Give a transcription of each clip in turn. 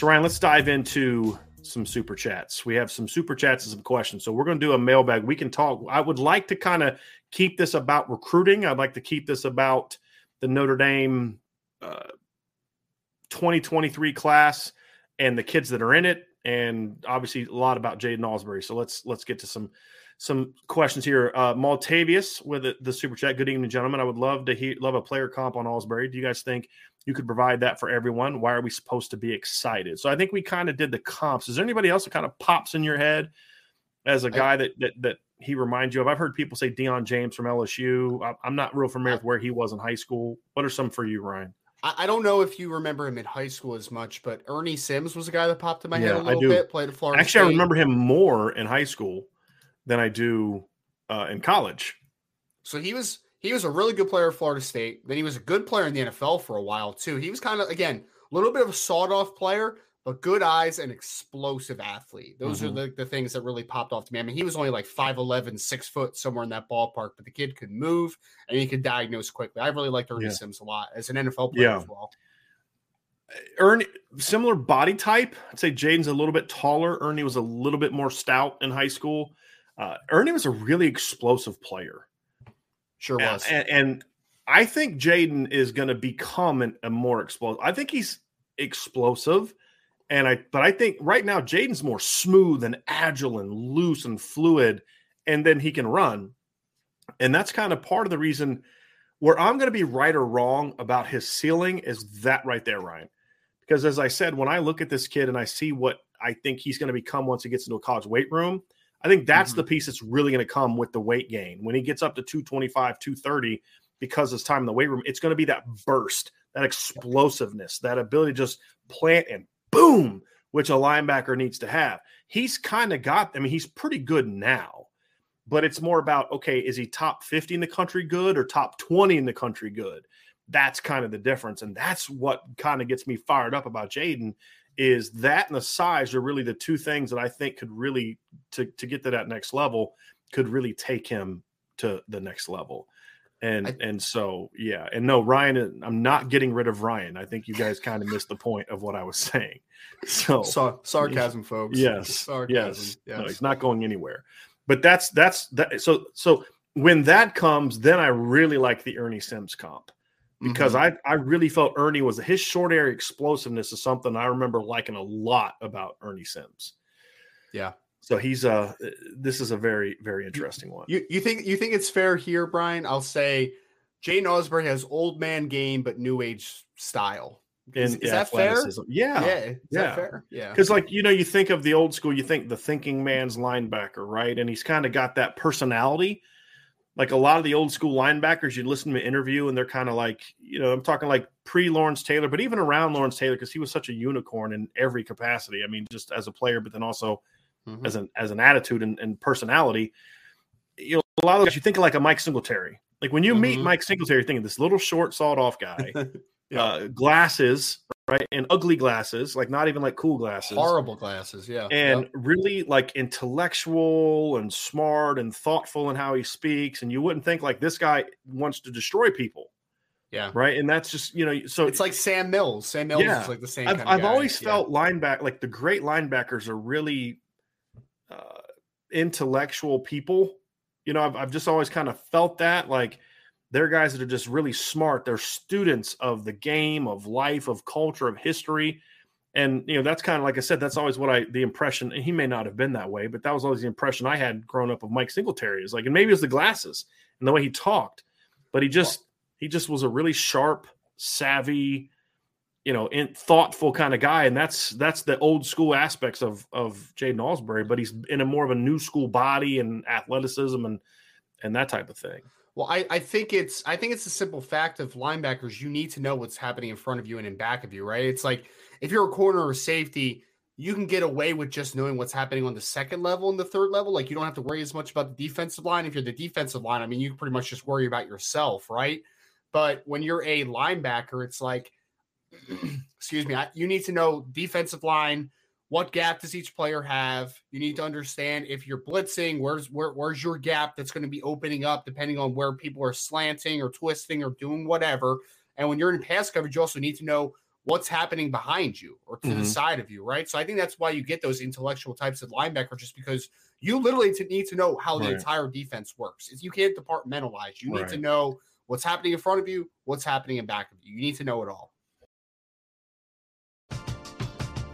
So Ryan, let's dive into some super chats. We have some super chats and some questions. So we're going to do a mailbag. We can talk. I would like to kind of keep this about recruiting. I'd like to keep this about the Notre Dame uh, 2023 class and the kids that are in it, and obviously a lot about Jaiden Ausberry. So let's let's get to some some questions here. Uh, Maltavius with the, the, super chat. Good evening, gentlemen. I would love to hear love a player comp on Ausberry. Do you guys think you could provide that for everyone. Why are we supposed to be excited? So I think we kind of did the comps. Is there anybody else that kind of pops in your head as a guy that that that he reminds you of? I've heard people say Deion Jones from LSU. I'm not real familiar with where he was in high school. What are some for you, Ryan? I don't know if you remember him in high school as much, but Ernie Sims was a guy that popped in my yeah, head a little bit. Played at Florida. Actually, State. I remember him more in high school than I do uh, in college. So he was he was a really good player at Florida State. Then he was a good player in the NFL for a while too. He was kind of again a little bit of a sawed off player, but good eyes and explosive athlete. Those mm-hmm. are the, the things that really popped off to me. I mean, he was only like 5'11, six foot, somewhere in that ballpark, but the kid could move and he could diagnose quickly. I really liked Ernie yeah. Sims a lot as an NFL player yeah. as well. Ernie, similar body type. I'd say Jaiden's a little bit taller. Ernie was a little bit more stout in high school. Uh, Ernie was a really explosive player. Sure was. And, and I think Jaiden is going to become an, a more explosive. I think he's explosive. And I, but I think right now Jaiden's more smooth and agile and loose and fluid, and then he can run. And that's kind of part of the reason where I'm going to be right or wrong about his ceiling is that right there, Ryan. Because as I said, when I look at this kid and I see what I think he's going to become once he gets into a college weight room, I think that's mm-hmm. the piece that's really going to come with the weight gain. When he gets up to 225, 230, because it's time in the weight room, it's going to be that burst, that explosiveness, that ability to just plant and boom, which a linebacker needs to have. He's kind of got, I mean, he's pretty good now, but it's more about, okay, is he top 50 in the country good or top 20 in the country good? That's kind of the difference. And that's what kind of gets me fired up about Jaiden is that and the size are really the two things that I think could really to to get to that next level could really take him to the next level. And I, and so yeah, and no, Ryan, I'm not getting rid of Ryan. I think you guys kind of missed the point of what I was saying. So sarcasm, folks. Yes, sarcasm. yes, yes. No, he's not going anywhere. But that's that's that. So so when that comes, then I really like the Ernie Sims comp because mm-hmm. I, I really felt Ernie was his short area explosiveness is something I remember liking a lot about Ernie Sims. Yeah. So he's uh this is a very very interesting one. You you think you think it's fair here, Brian? I'll say Jaiden Ausberry has old man game but new age style. Is, is that fair? Yeah. Yeah. yeah. fair? Yeah. Because like you know, you think of the old school, you think the thinking man's linebacker, right? And he's kind of got that personality like a lot of the old school linebackers, you listen to an interview and they're kind of like, you know, I'm talking like pre Lawrence Taylor, but even around Lawrence Taylor because he was such a unicorn in every capacity. I mean, just as a player, but then also mm-hmm. as an as an attitude and, and, personality. You know, a lot of guys you think of like a Mike Singletary. Like when you mm-hmm. meet Mike Singletary, you're thinking this little short, sawed off guy, yeah. uh, glasses, right? And ugly glasses, like not even like cool glasses. Horrible glasses, yeah. And yep. really like intellectual and smart and thoughtful in how he speaks. And you wouldn't think like this guy wants to destroy people. Yeah. Right. And that's just, you know, so it's like Sam Mills. Sam Mills yeah, is like the same. I've, I've always yeah. felt linebacker, like the great linebackers are really uh, intellectual people. You know, I've, I've just always kind of felt that like they're guys that are just really smart. They're students of the game, of life, of culture, of history. And, you know, that's kind of like I said, that's always what I, the impression, and he may not have been that way, but that was always the impression I had growing up of Mike Singletary is like, and maybe it was the glasses and the way he talked, but he just, he just was a really sharp, savvy, you know, in, thoughtful kind of guy, and that's that's the old school aspects of of Jaiden Ausberry. But he's in a more of a new school body and athleticism and and that type of thing. Well, I, I think it's I think it's a simple fact of linebackers. You need to know what's happening in front of you and in back of you, right? It's like if you're a corner or safety, you can get away with just knowing what's happening on the second level and the third level. Like you don't have to worry as much about the defensive line. If you're the defensive line, I mean, you pretty much just worry about yourself, right? But when you're a linebacker, it's like, excuse me, you need to know defensive line. What gap does each player have? You need to understand if you're blitzing, where's where, where's your gap that's going to be opening up depending on where people are slanting or twisting or doing whatever. And when you're in pass coverage, you also need to know what's happening behind you or to mm-hmm. the side of you, right? So I think that's why you get those intellectual types of linebacker, just because you literally need to know how the right. entire defense works. If you can't departmentalize, you right. need to know what's happening in front of you, what's happening in back of you. You need to know it all.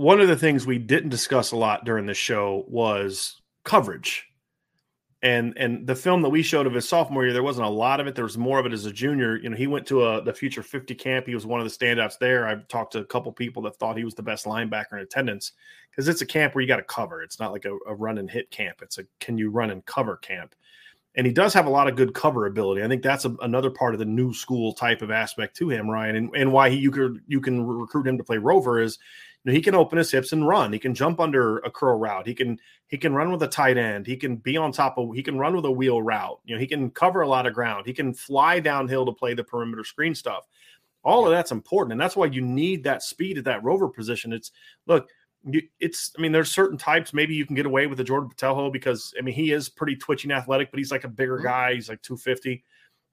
one of the things we didn't discuss a lot during the show was coverage. And and the film that we showed of his sophomore year, there wasn't a lot of it. There was more of it as a junior. You know, he went to a the Future 50 camp. He was one of the standouts there. I've talked to a couple people that thought he was the best linebacker in attendance because it's a camp where you got to cover. It's not like a, a run and hit camp. It's a can you run and cover camp. And he does have a lot of good cover ability. I think that's a, another part of the new school type of aspect to him, Ryan, and, and why he, you could you can recruit him to play rover is you know, he can open his hips and run. He can jump under a curl route. He can he can run with a tight end. He can be on top of. He can run with a wheel route. You know, he can cover a lot of ground. He can fly downhill to play the perimeter screen stuff. All of that's important, and that's why you need that speed at that rover position. It's look, it's. I mean, there's certain types. Maybe you can get away with the Jordan Botelho because I mean he is pretty twitching athletic, but he's like a bigger mm-hmm. guy. He's like 250.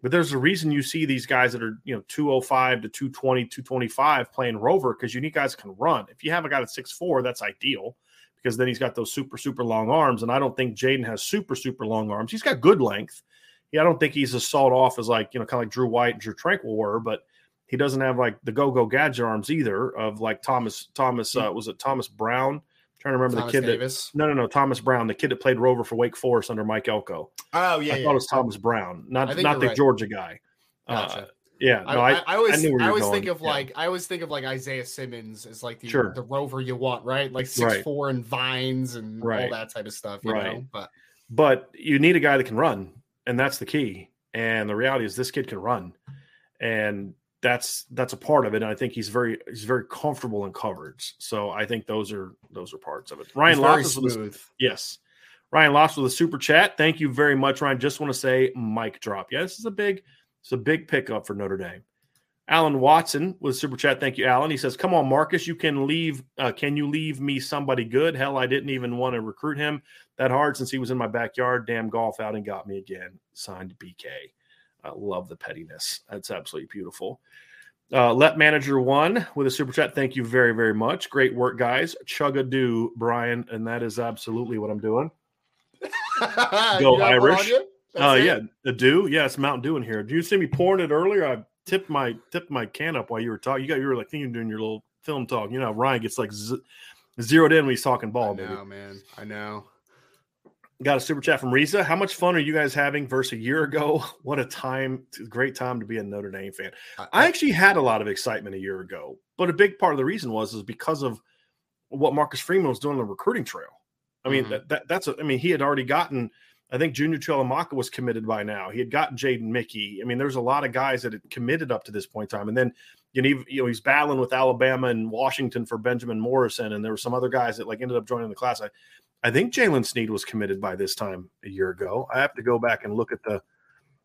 But there's a reason you see these guys that are, you know, 205 to 220, 225 playing rover because you need guys can run. If you have a guy at 6'4, that's ideal because then he's got those super, super long arms. And I don't think Jaiden has super, super long arms. He's got good length. Yeah, I don't think he's as sawed off as like, you know, kind of like Drew White and Drew Tranquill were, but he doesn't have like the go-go gadget arms either of like Thomas, Thomas, uh, was it Thomas Brown? Trying to remember Thomas the kid Davis. that, no, no, no, Thomas Brown, the kid that played rover for Wake Forest under Mike Elko. Oh yeah, I yeah. thought it was Thomas Brown, not not the right. Georgia guy. Uh, yeah, I, no, I, I, I always, where I always going. think of Yeah. like, I always think of like Isaiah Simmons as like the Sure. the rover you want, right? Like six Right. four and vines and Right. all that type of stuff, you Right. know. But but you need a guy that can run, and that's the key. And the reality is, this kid can run, and that's that's a part of it. And I think he's very he's very comfortable in coverage. So I think those are those are parts of it. Ryan Loftus with yes, Ryan Loftus with a super chat. Thank you very much, Ryan. Just want to say, mic drop. Yeah, this is a big it's a big pickup for Notre Dame. Alan Watson with super chat. Thank you, Alan. He says, "Come on, Marcus, you can leave. Uh, can you leave me somebody good? Hell, I didn't even want to recruit him that hard since he was in my backyard. Damn, golf out and got me again. Signed BK. I love the pettiness. That's absolutely beautiful. Uh, Let Manager One with a super chat. Thank you very, very much. Great work, guys. Chug a do, Brian, and that is absolutely what I'm doing. Go Irish. Uh, yeah, a do. Yeah, it's Mountain Dew in here. Do you see me pouring it earlier? I tipped my tipped my can up while you were talking. You got you were like thinking doing your little film talk. You know, Ryan gets like z- zeroed in when he's talking I ball. Baby. man. I know. Got a super chat from Riza. How much fun are you guys having versus a year ago? What a time! Great time to be a Notre Dame fan. I actually had a lot of excitement a year ago, but a big part of the reason was is because of what Marcus Freeman was doing on the recruiting trail. I mean, Mhm. that, that that's a, I mean, he had already gotten. I think Junior Tuihalamaka was committed by now. He had gotten Jaden Mickey. I mean, there's a lot of guys that had committed up to this point in time, and then you know, you know he's battling with Alabama and Washington for Benjamin Morrison, and there were some other guys that like ended up joining the class. I, I think Jaylen Sneed was committed by this time a year ago. I have to go back and look at the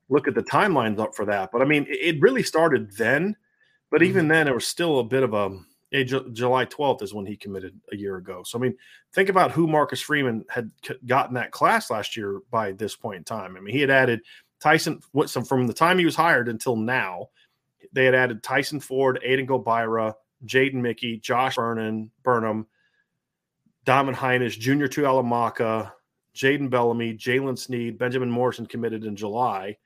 look at the timelines up for that. But I mean, it, it really started then. But even then, it was still a bit of a. eh, July 12th is when he committed a year ago. So I mean, think about who Marcus Freeman had c- gotten that class last year by this point in time. I mean, he had added Tyson what some from the time he was hired until now. They had added Tyson Ford, Aiden Gobaira, Jaden Mickey, Josh Burnham, Burnham, Donovan Hinish, Junior Tuihalamaka, Jayden Bellamy, Jaylen Sneed, Benjamin Morrison committed in July.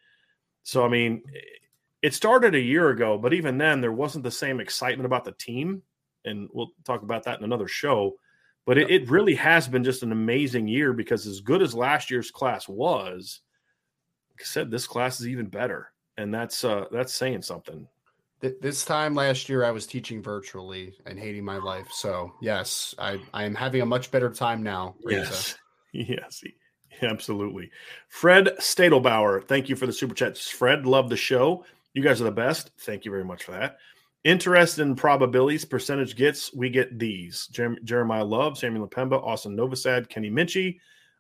So I mean, it started a year ago, but even then, there wasn't the same excitement about the team. And we'll talk about that in another show. But it, it really has been just an amazing year because as good as last year's class was, like I said, this class is even better, and that's uh, that's saying something. Th- This time last year, I was teaching virtually and hating my life. So yes, I, I am having a much better time now. Reza. Yes, yes, absolutely. Fred Stadelbauer, thank you for the super chat. Fred, love the show. You guys are the best. Thank you very much for that. Interest in probabilities, percentage gets, we get these. Jer- Jeremiyah Love, Samuel M'Pemba, Austin Novosad, Kenny Minchey.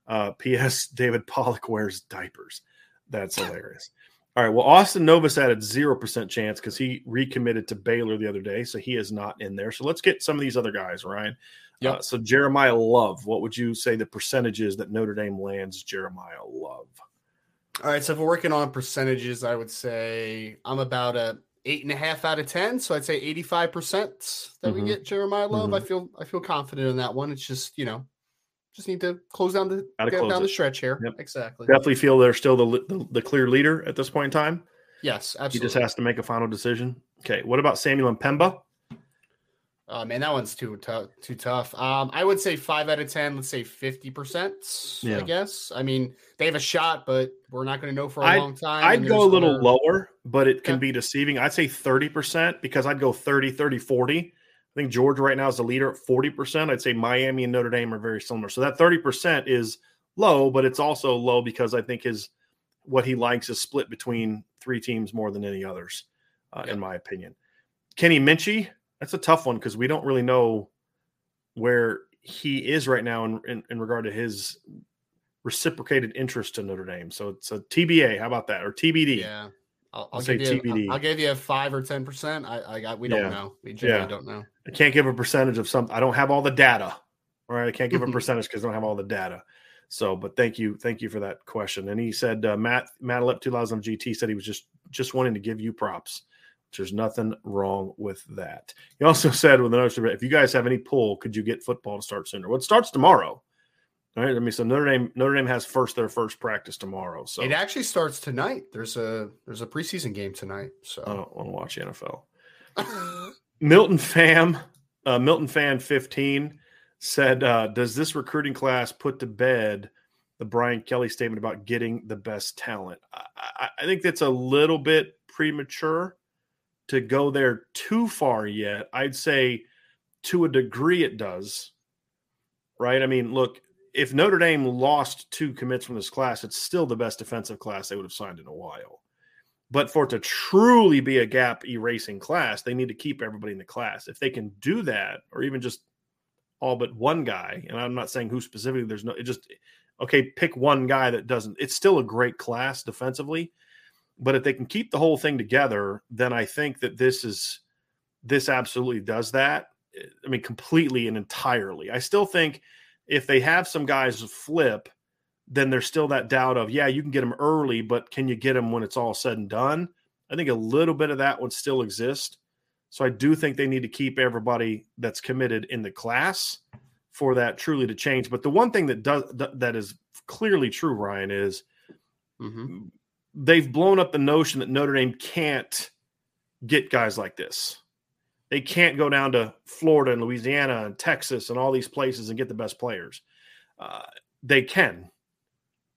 Uh, P.S. David Pollack wears diapers. That's hilarious. All right. Well, Austin Novosad 0% chance because he recommitted to Baylor the other day. So he is not in there. So let's get some of these other guys, Ryan. Yep. Uh, so Jeremiyah Love, what would you say the percentages that Notre Dame lands Jeremiyah Love? All right, so if we're working on percentages, I would say I'm about a eight and a half out of ten. So I'd say 85 percent that we Mhm. get Jeremiyah Love. Mhm. I feel I feel confident in that one. It's just you know, just need to close down the get close down it. the stretch here. Yep. Exactly. Definitely feel they're still the, the the clear leader at this point in time. Yes, absolutely. He just has to make a final decision. Okay. What about Samuel M'Pemba? Oh man, that one's too tough. Too tough. Um, I would say five out of ten. Let's say fifty percent. Yeah. I guess. I mean, they have a shot, but we're not going to know for a I'd- long time. I'd go a little other- lower, but it can Okay. be deceiving. I'd say 30% because I'd go 30, 30, 40. I think Georgia right now is the leader at 40%. I'd say Miami and Notre Dame are very similar. So that 30% is low, but it's also low because I think his what he likes is split between three teams more than any others, uh, Yeah. in my opinion. Kenny Minchey, that's a tough one because we don't really know where he is right now in, in, in regard to his reciprocated interest to Notre Dame. So it's a TBA. How about that? Or TBD. Yeah. I'll, I'll say give you. TBD. I'll, give you a five or ten percent. I, I got. We don't Yeah. know. We generally Yeah. don't know. I can't give a percentage of something. I don't have all the data. All right. I can't give a percentage because I don't have all the data. So, but thank you. Thank you for that question. And he said, uh, Matt, Matt Lip 2000 GT said he was just just wanting to give you props. There's nothing wrong with that. He also said with another, if you guys have any pull, could you get football to start sooner? Well, it starts tomorrow. All right. I mean, so Notre Dame Notre Dame has first their first practice tomorrow. So it actually starts tonight. There's a there's a preseason game tonight. So I don't want to watch NFL. Milton Fam, uh, Milton Fan 15 said, uh, "Does this recruiting class put to bed the Brian Kelly statement about getting the best talent?" I, I, I think that's a little bit premature to go there too far yet. I'd say to a degree it does. Right? I mean, look, if Notre Dame lost two commits from this class, it's still the best defensive class they would have signed in a while. But for it to truly be a gap erasing class, they need to keep everybody in the class. If they can do that, or even just all but one guy, and I'm not saying who specifically, there's no, it just, okay, pick one guy that doesn't, it's still a great class defensively. But if they can keep the whole thing together, then I think that this is, this absolutely does that. I mean, completely and entirely. I still think if they have some guys flip, then there's still that doubt of, yeah, you can get them early, but can you get them when it's all said and done? I think a little bit of that would still exist. So I do think they need to keep everybody that's committed in the class for that truly to change. But the one thing that does that is clearly true, Ryan, is mm-hmm. they've blown up the notion that Notre Dame can't get guys like this they can't go down to Florida and Louisiana and Texas and all these places and get the best players. Uh, they can.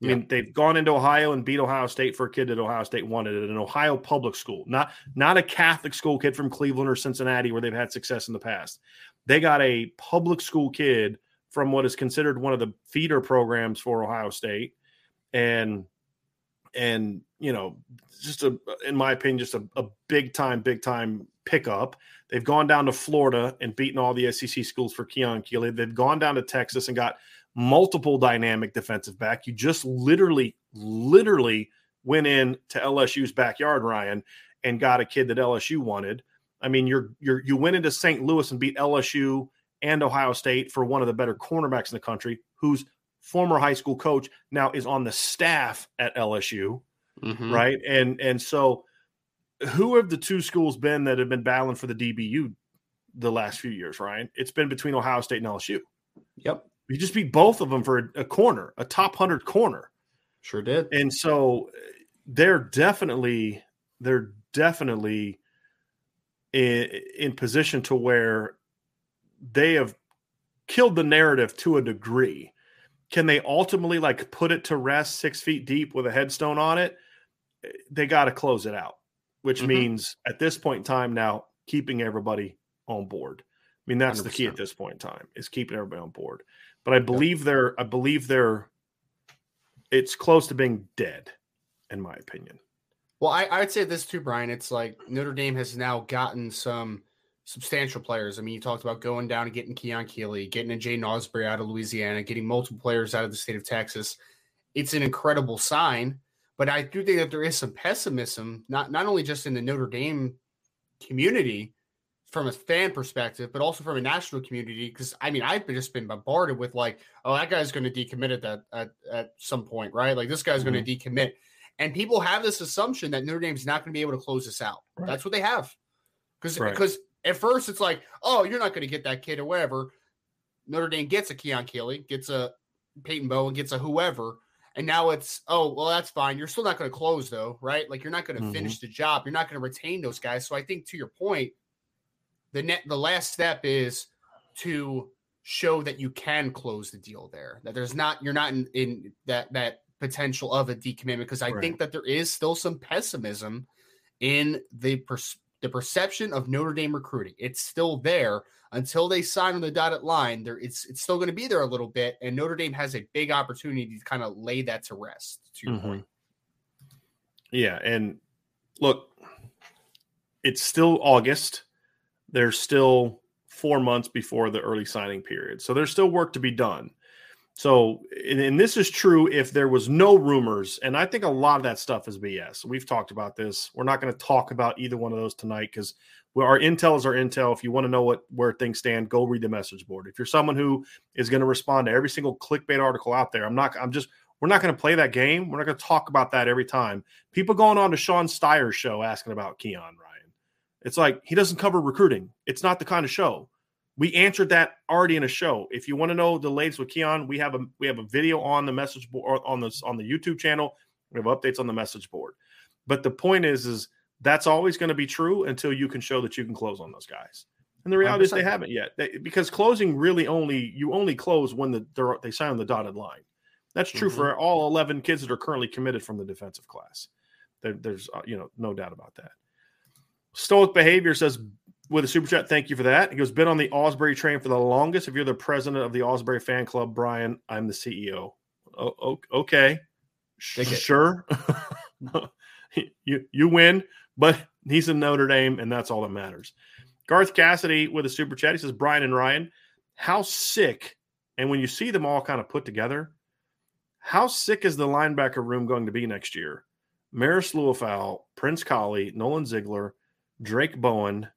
I mean, they've gone into Ohio and beat Ohio State for a kid that Ohio State wanted at an Ohio public school, not not a Catholic school kid from Cleveland or Cincinnati where they've had success in the past. They got a public school kid from what is considered one of the feeder programs for Ohio State, and and you know, just a in my opinion, just a, a big time, big time pickup. They've gone down to Florida and beaten all the SEC schools for Keon Keeley. They've gone down to Texas and got multiple dynamic defensive back. You just literally, literally went in to LSU's backyard, Ryan, and got a kid that LSU wanted. I mean, you're you're you went into St. Louis and beat LSU and Ohio State for one of the better cornerbacks in the country, whose former high school coach now is on the staff at LSU, mm-hmm. right? And and so who have the two schools been that have been battling for the DBU the last few years, Ryan? It's been between Ohio State and LSU. Yep. You just beat both of them for a, a corner, a top 100 corner. Sure did. And so uh, they're definitely they're definitely in, in position to where they have killed the narrative to a degree. Can they ultimately like put it to rest six feet deep with a headstone on it? They got to close it out which mm-hmm. means at this point in time now keeping everybody on board. I mean that's 100%. the key at this point in time is keeping everybody on board. But I believe they're I believe they're it's close to being dead, in my opinion. Well, I, I would say this too, Brian. It's like Notre Dame has now gotten some substantial players. I mean, you talked about going down and getting Keon Keeley, getting a Jaiden Ausberry out of Louisiana, getting multiple players out of the state of Texas. It's an incredible sign but I do think that there is some pessimism, not not only just in the Notre Dame community from a fan perspective, but also from a national community. Because I mean, I've just been bombarded with like, oh, that guy's going to decommit at that at, at some point, right? Like this guy's mm-hmm. going to decommit, and people have this assumption that Notre Dame's not going to be able to close this out. Right. That's what they have, because because right. at first it's like, oh, you're not going to get that kid or whatever. Notre Dame gets a Keon Keeley, gets a Peyton Bowen, gets a whoever and now it's, oh, well, that's fine. You're still not going to close, though, right? Like you're not going to mm-hmm. finish the job. You're not going to retain those guys. So I think to your point, the net, the last step is to show that you can close the deal there. That there's not, you're not in, in that that potential of a decommitment because I right. think that there is still some pessimism in the pers- the perception of Notre Dame recruiting. It's still there until they sign on the dotted line. There, it's it's still going to be there a little bit, and Notre Dame has a big opportunity to kind of lay that to rest. To your mm-hmm. point. Yeah, and look, it's still August. There's still four months before the early signing period, so there's still work to be done. So, and, and, this is true if there was no rumors, and I think a lot of that stuff is BS. We've talked about this. We're not going to talk about either one of those tonight because our intel is our intel. If you want to know what where things stand, go read the message board. If you're someone who is going to respond to every single clickbait article out there, I'm not. I'm just We're not going to play that game. We're not going to talk about that every time. People going on to Sean Steyer's show asking about Keon Ryan. It's like he doesn't cover recruiting. It's not the kind of show. We answered that already in a show. If you want to know the latest with Keon, we have a we have a video on the message board on this on the YouTube channel. We have updates on the message board. But the point is, is that's always going to be true until you can show that you can close on those guys. And the reality 100%. is they haven't yet they, because closing really only you only close when the they sign on the dotted line. That's true mm-hmm. for all 11 kids that are currently committed from the defensive class. There, there's uh, you know no doubt about that. Stoic behavior says with a super chat, thank you for that. He goes, been on the Ausberry train for the longest. If you're the president of the Ausberry fan club, Brian, I'm the CEO. Oh, okay, sure. you you win, but he's in Notre Dame, and that's all that matters. Garth Cassidy with a super chat. He says, Brian and Ryan, how sick, and when you see them all kind of put together, how sick is the linebacker room going to be next year? Marist Liufau, Prince Kollie, Nolan Ziegler, Drayk Bowen,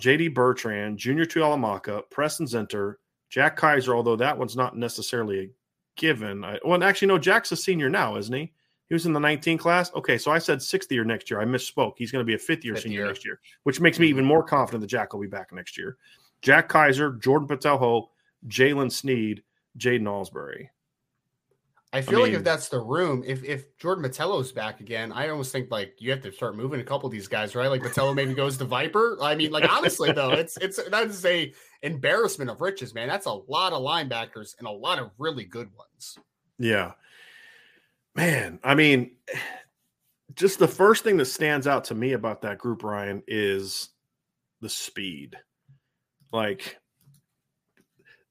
JD Bertrand, Junior Tuihalamaka, Preston Zinter, Jack Kaiser, although that one's not necessarily a given. I, well, actually, no, Jack's a senior now, isn't he? He was in the 19 class. Okay, so I said sixth year next year. I misspoke. He's going to be a fifth year fifth senior year. next year, which makes me even mm-hmm. more confident that Jack will be back next year. Jack Kaiser, Jordan Botelho, Jaylen Sneed, Jaiden Ausberry. I feel I mean, like if that's the room, if if Jordan Botelho's back again, I almost think like you have to start moving a couple of these guys, right? Like Botelho maybe goes to Viper. I mean, like honestly though, it's it's that's a embarrassment of riches, man. That's a lot of linebackers and a lot of really good ones. Yeah, man. I mean, just the first thing that stands out to me about that group, Ryan, is the speed. Like,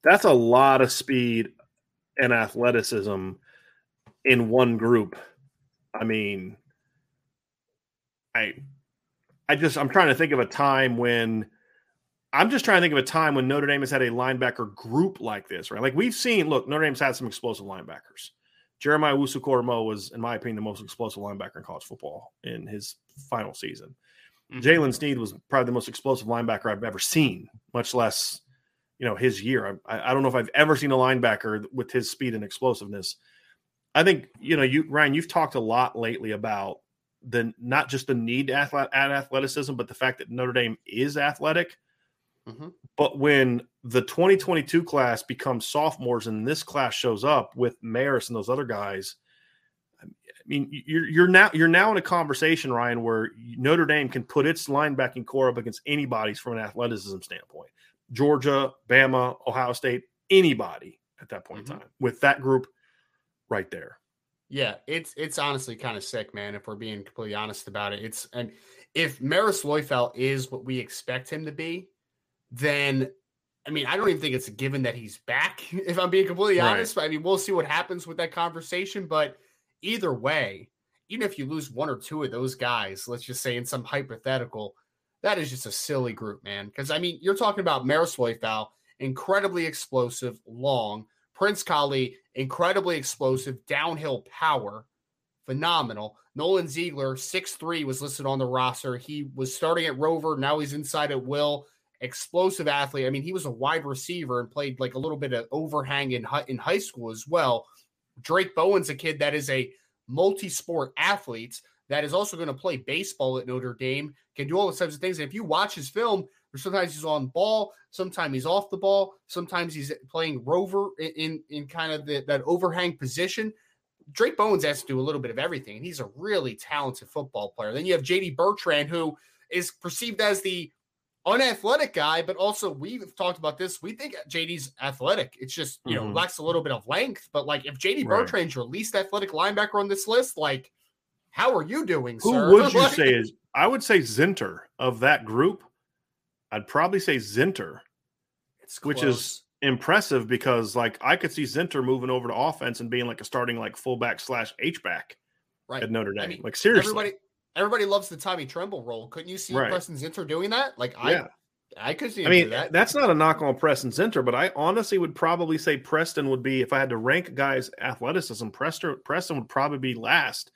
that's a lot of speed and athleticism in one group. I mean, I I just I'm trying to think of a time when I'm just trying to think of a time when Notre Dame has had a linebacker group like this, right? Like we've seen, look, Notre Dame's had some explosive linebackers. Jeremiah Owusu-Koramoah was, in my opinion, the most explosive linebacker in college football in his final season. Mm-hmm. Jaylen Sneed was probably the most explosive linebacker I've ever seen, much less, you know, his year. I, I don't know if I've ever seen a linebacker with his speed and explosiveness I think you know you Ryan. You've talked a lot lately about the not just the need to add athleticism, but the fact that Notre Dame is athletic. Mm-hmm. But when the 2022 class becomes sophomores and this class shows up with Maris and those other guys, I mean, you're you're now you're now in a conversation, Ryan, where Notre Dame can put its linebacking core up against anybody's from an athleticism standpoint. Georgia, Bama, Ohio State, anybody at that point mm-hmm. in time with that group right there. Yeah, it's it's honestly kind of sick, man. If we're being completely honest about it, it's and if Marist Liufau is what we expect him to be, then I mean, I don't even think it's a given that he's back. If I'm being completely right. honest, I mean, we'll see what happens with that conversation. But either way, even if you lose one or two of those guys, let's just say in some hypothetical, that is just a silly group, man. Because I mean, you're talking about Marist Liufau, incredibly explosive, long Prince Kollie, incredibly explosive, downhill power, phenomenal. Nolan Ziegler, six three, was listed on the roster. He was starting at Rover. Now he's inside at Will. Explosive athlete. I mean, he was a wide receiver and played like a little bit of overhang in, in high school as well. Drayk Bowen's a kid that is a multi sport athlete that is also going to play baseball at Notre Dame, can do all those types of things. And if you watch his film, sometimes he's on ball, sometimes he's off the ball, sometimes he's playing rover in in, in kind of the, that overhang position. Drayk Bowens has to do a little bit of everything, and he's a really talented football player. Then you have JD Bertrand, who is perceived as the unathletic guy, but also we've talked about this. We think JD's athletic. It's just you mm-hmm. know lacks a little bit of length. But like if JD right. Bertrand's your least athletic linebacker on this list, like how are you doing, Who sir? would you say is? I would say Zinter of that group I'd probably say Zinter, which is impressive because like I could see Zinter moving over to offense and being like a starting like fullback slash H back right. at Notre Dame. I mean, like seriously, everybody everybody loves the Tommy Tremble role. Couldn't you see right. Preston Zinter doing that? Like I. Yeah. I could see. I mean, that. that's not a knock on Preston Zinter, but I honestly would probably say Preston would be, if I had to rank guys' athleticism, Preston Preston would probably be last,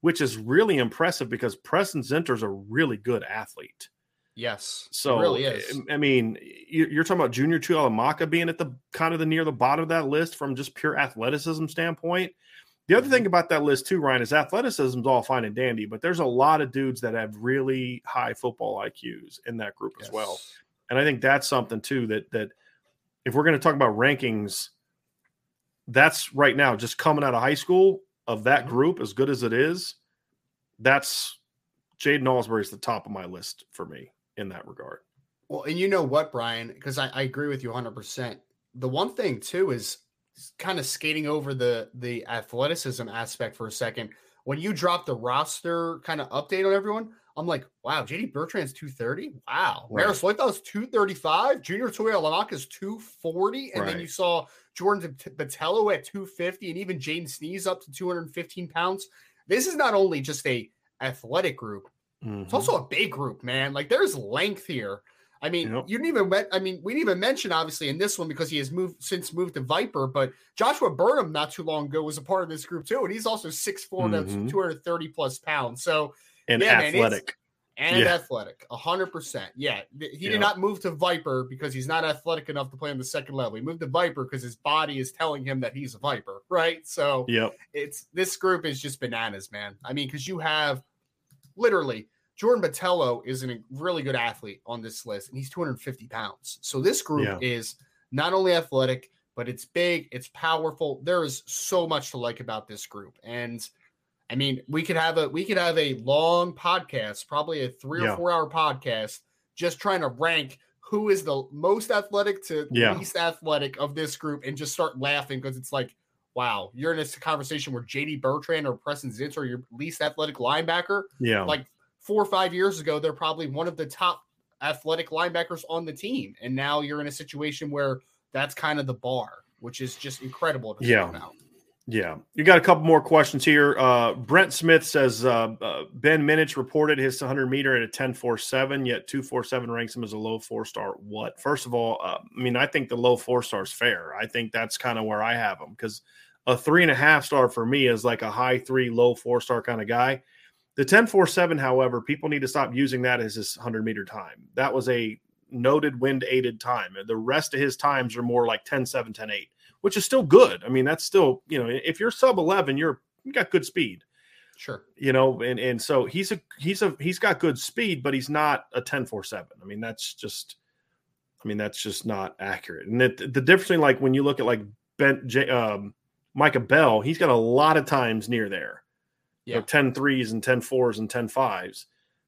which is really impressive because Preston Zinter is a really good athlete. Yes. So really is. I mean, you're talking about Junior Tuihalamaka being at the kind of the near the bottom of that list from just pure athleticism standpoint. The other thing about that list too, Ryan, is athleticism is all fine and dandy, but there's a lot of dudes that have really high football IQs in that group yes. as well. And I think that's something too that that if we're going to talk about rankings, that's right now just coming out of high school of that mm-hmm. group, as good as it is, that's Ausberry is the top of my list for me in that regard. Well, and you know what, Brian, because I, I agree with you 100%. The one thing too is kind of skating over the the athleticism aspect for a second. When you drop the roster kind of update on everyone, I'm like, wow, JD Bertrand's 230. Wow. Right. Marist Liufau's 235. Junior is 240. And right. then you saw Jordan Botelho at 250 and even Jaden Sneed's up to 215 pounds. This is not only just a athletic group, mm-hmm. it's also a big group, man. Like there's length here. I mean, yep. you didn't even. Met, I mean, we didn't even mention obviously in this one because he has moved since moved to Viper. But Joshua Burnham not too long ago was a part of this group too, and he's also 6'4", mm-hmm. two hundred thirty plus pounds. So and yeah, athletic. Man, and yeah. athletic, hundred percent. Yeah, he yep. did not move to Viper because he's not athletic enough to play on the second level. He moved to Viper because his body is telling him that he's a Viper, right? So, yeah, it's this group is just bananas, man. I mean, because you have literally Jordan Botelho is a really good athlete on this list, and he's 250 pounds. So this group yeah. is not only athletic, but it's big, it's powerful. There is so much to like about this group. And I mean, we could have a we could have a long podcast, probably a three yeah. or four hour podcast, just trying to rank who is the most athletic to yeah. least athletic of this group and just start laughing because it's like, wow, you're in this conversation where JD Bertrand or Preston Zitz or your least athletic linebacker. Yeah. Like four or five years ago, they're probably one of the top athletic linebackers on the team. And now you're in a situation where that's kind of the bar, which is just incredible to yeah. Out. Yeah. You got a couple more questions here. Uh, Brent Smith says uh, uh, Ben Minich reported his 100 meter at a 10.47, yet 247 ranks him as a low four star. What? First of all, uh, I mean, I think the low four star is fair. I think that's kind of where I have him because a three and a half star for me is like a high three, low four star kind of guy. The 1047, however, people need to stop using that as his 100 meter time. That was a noted wind aided time. The rest of his times are more like 10 7, 10 8, which is still good. I mean, that's still, you know, if you're sub 11, you're you got good speed. Sure. You know, and and so he's a he's a he's got good speed, but he's not a 1047. I mean, that's just I mean, that's just not accurate. And it, the difference between like when you look at like Ben J, um, Micah Bell, he's got a lot of times near there yeah. you know, 10 threes and 10 fours and 10 fives.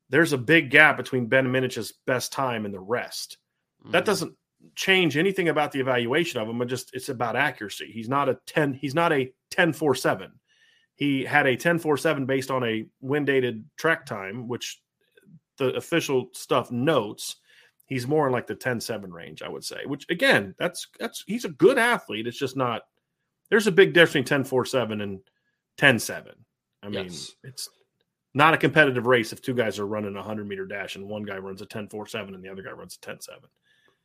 There's a big gap between Ben Minich's best time and the rest. Mm-hmm. That doesn't change anything about the evaluation of him, but just it's about accuracy. He's not a 10, he's not a 10 4 7. He had a 10 4 7 based on a wind aided track time, which the official stuff notes. He's more in like the 10 7 range, I would say, which again, that's that's he's a good athlete. It's just not there's a big difference between 10 4 7 and 10 7. I mean, yes. it's not a competitive race if two guys are running a 100 meter dash and one guy runs a 10 4 7 and the other guy runs a 10 7.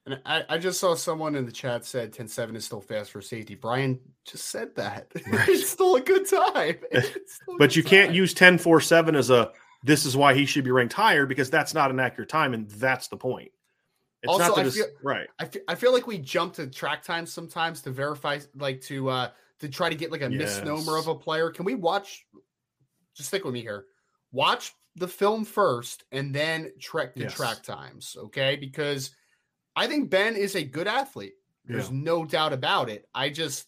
And I, I, just saw someone in the chat said 10 7 is still fast for safety. Brian just said that. Right. it's still a good time. but you time. can't use 10 4 7 as a this is why he should be ranked higher because that's not an accurate time. And that's the point. It's also, I feel, right. I feel, I feel like we jump to track times sometimes to verify, like to, uh, to try to get like a yes. misnomer of a player. Can we watch just stick with me here. Watch the film first and then track the yes. track times, okay? Because I think Ben is a good athlete. There's yeah. no doubt about it. I just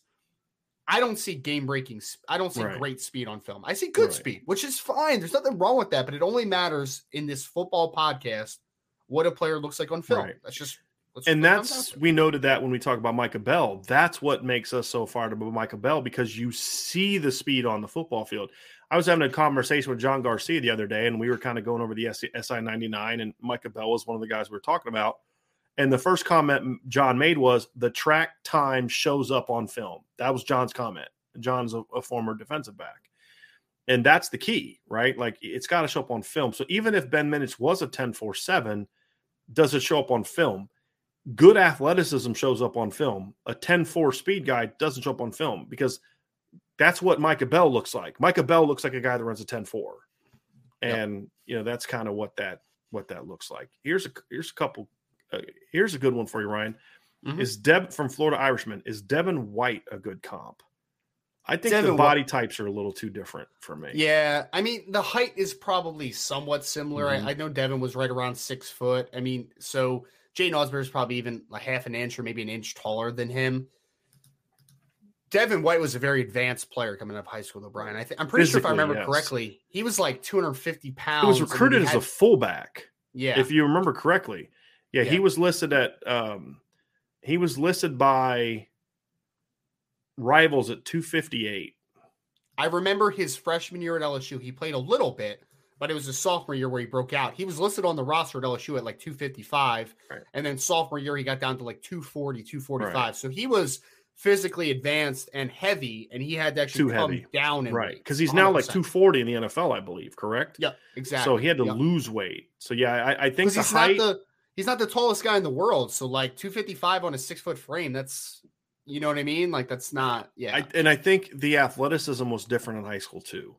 I don't see game breaking. I don't see right. great speed on film. I see good right. speed, which is fine. There's nothing wrong with that, but it only matters in this football podcast what a player looks like on film. Right. That's just and that's we noted that when we talk about Micah Bell. That's what makes us so far to Micah Bell because you see the speed on the football field. I was having a conversation with John Garcia the other day, and we were kind of going over the SI 99, and Micah Bell was one of the guys we were talking about. And the first comment John made was the track time shows up on film. That was John's comment. John's a, a former defensive back. And that's the key, right? Like it's got to show up on film. So even if Ben Minich was a 10 4 7, does it show up on film? Good athleticism shows up on film. A 10 4 speed guy doesn't show up on film because – that's what Micah Bell looks like. Micah Bell looks like a guy that runs a 10-4. And yep. you know, that's kind of what that what that looks like. Here's a here's a couple uh, here's a good one for you, Ryan. Mm-hmm. Is Deb from Florida Irishman, is Devin White a good comp? I think Devin the body types are a little too different for me. Yeah, I mean the height is probably somewhat similar. Mhm. I, I know Devin was right around six foot. I mean, so Jaiden Ausberry is probably even a half an inch or maybe an inch taller than him. Devin White was a very advanced player coming out of high school, though. Brian, I think I'm pretty sure if I remember yes. correctly, he was like 250 pounds. He was recruited he as had- a fullback. yeah, if you remember correctly. Yeah, he was listed at um he was listed by rivals at 258. I remember his freshman year at LSU. He played a little bit, but it was his sophomore year where he broke out. He was listed on the roster at LSU at like 255. Right. And then sophomore year, he got down to like 240, 245. Right. So he was physically advanced and heavy, and he had to actually Too come heavy. down Right. Because he's now like 240 in the NFL, I believe, correct? Yeah, exactly. So he had to Yep. lose weight. So yeah, I, I think the he's height. not the he's not the tallest guy in the world. So like 255 on a six foot frame, that's you know what I mean? Like that's not yeah. I, and I think the athleticism was different in high school too.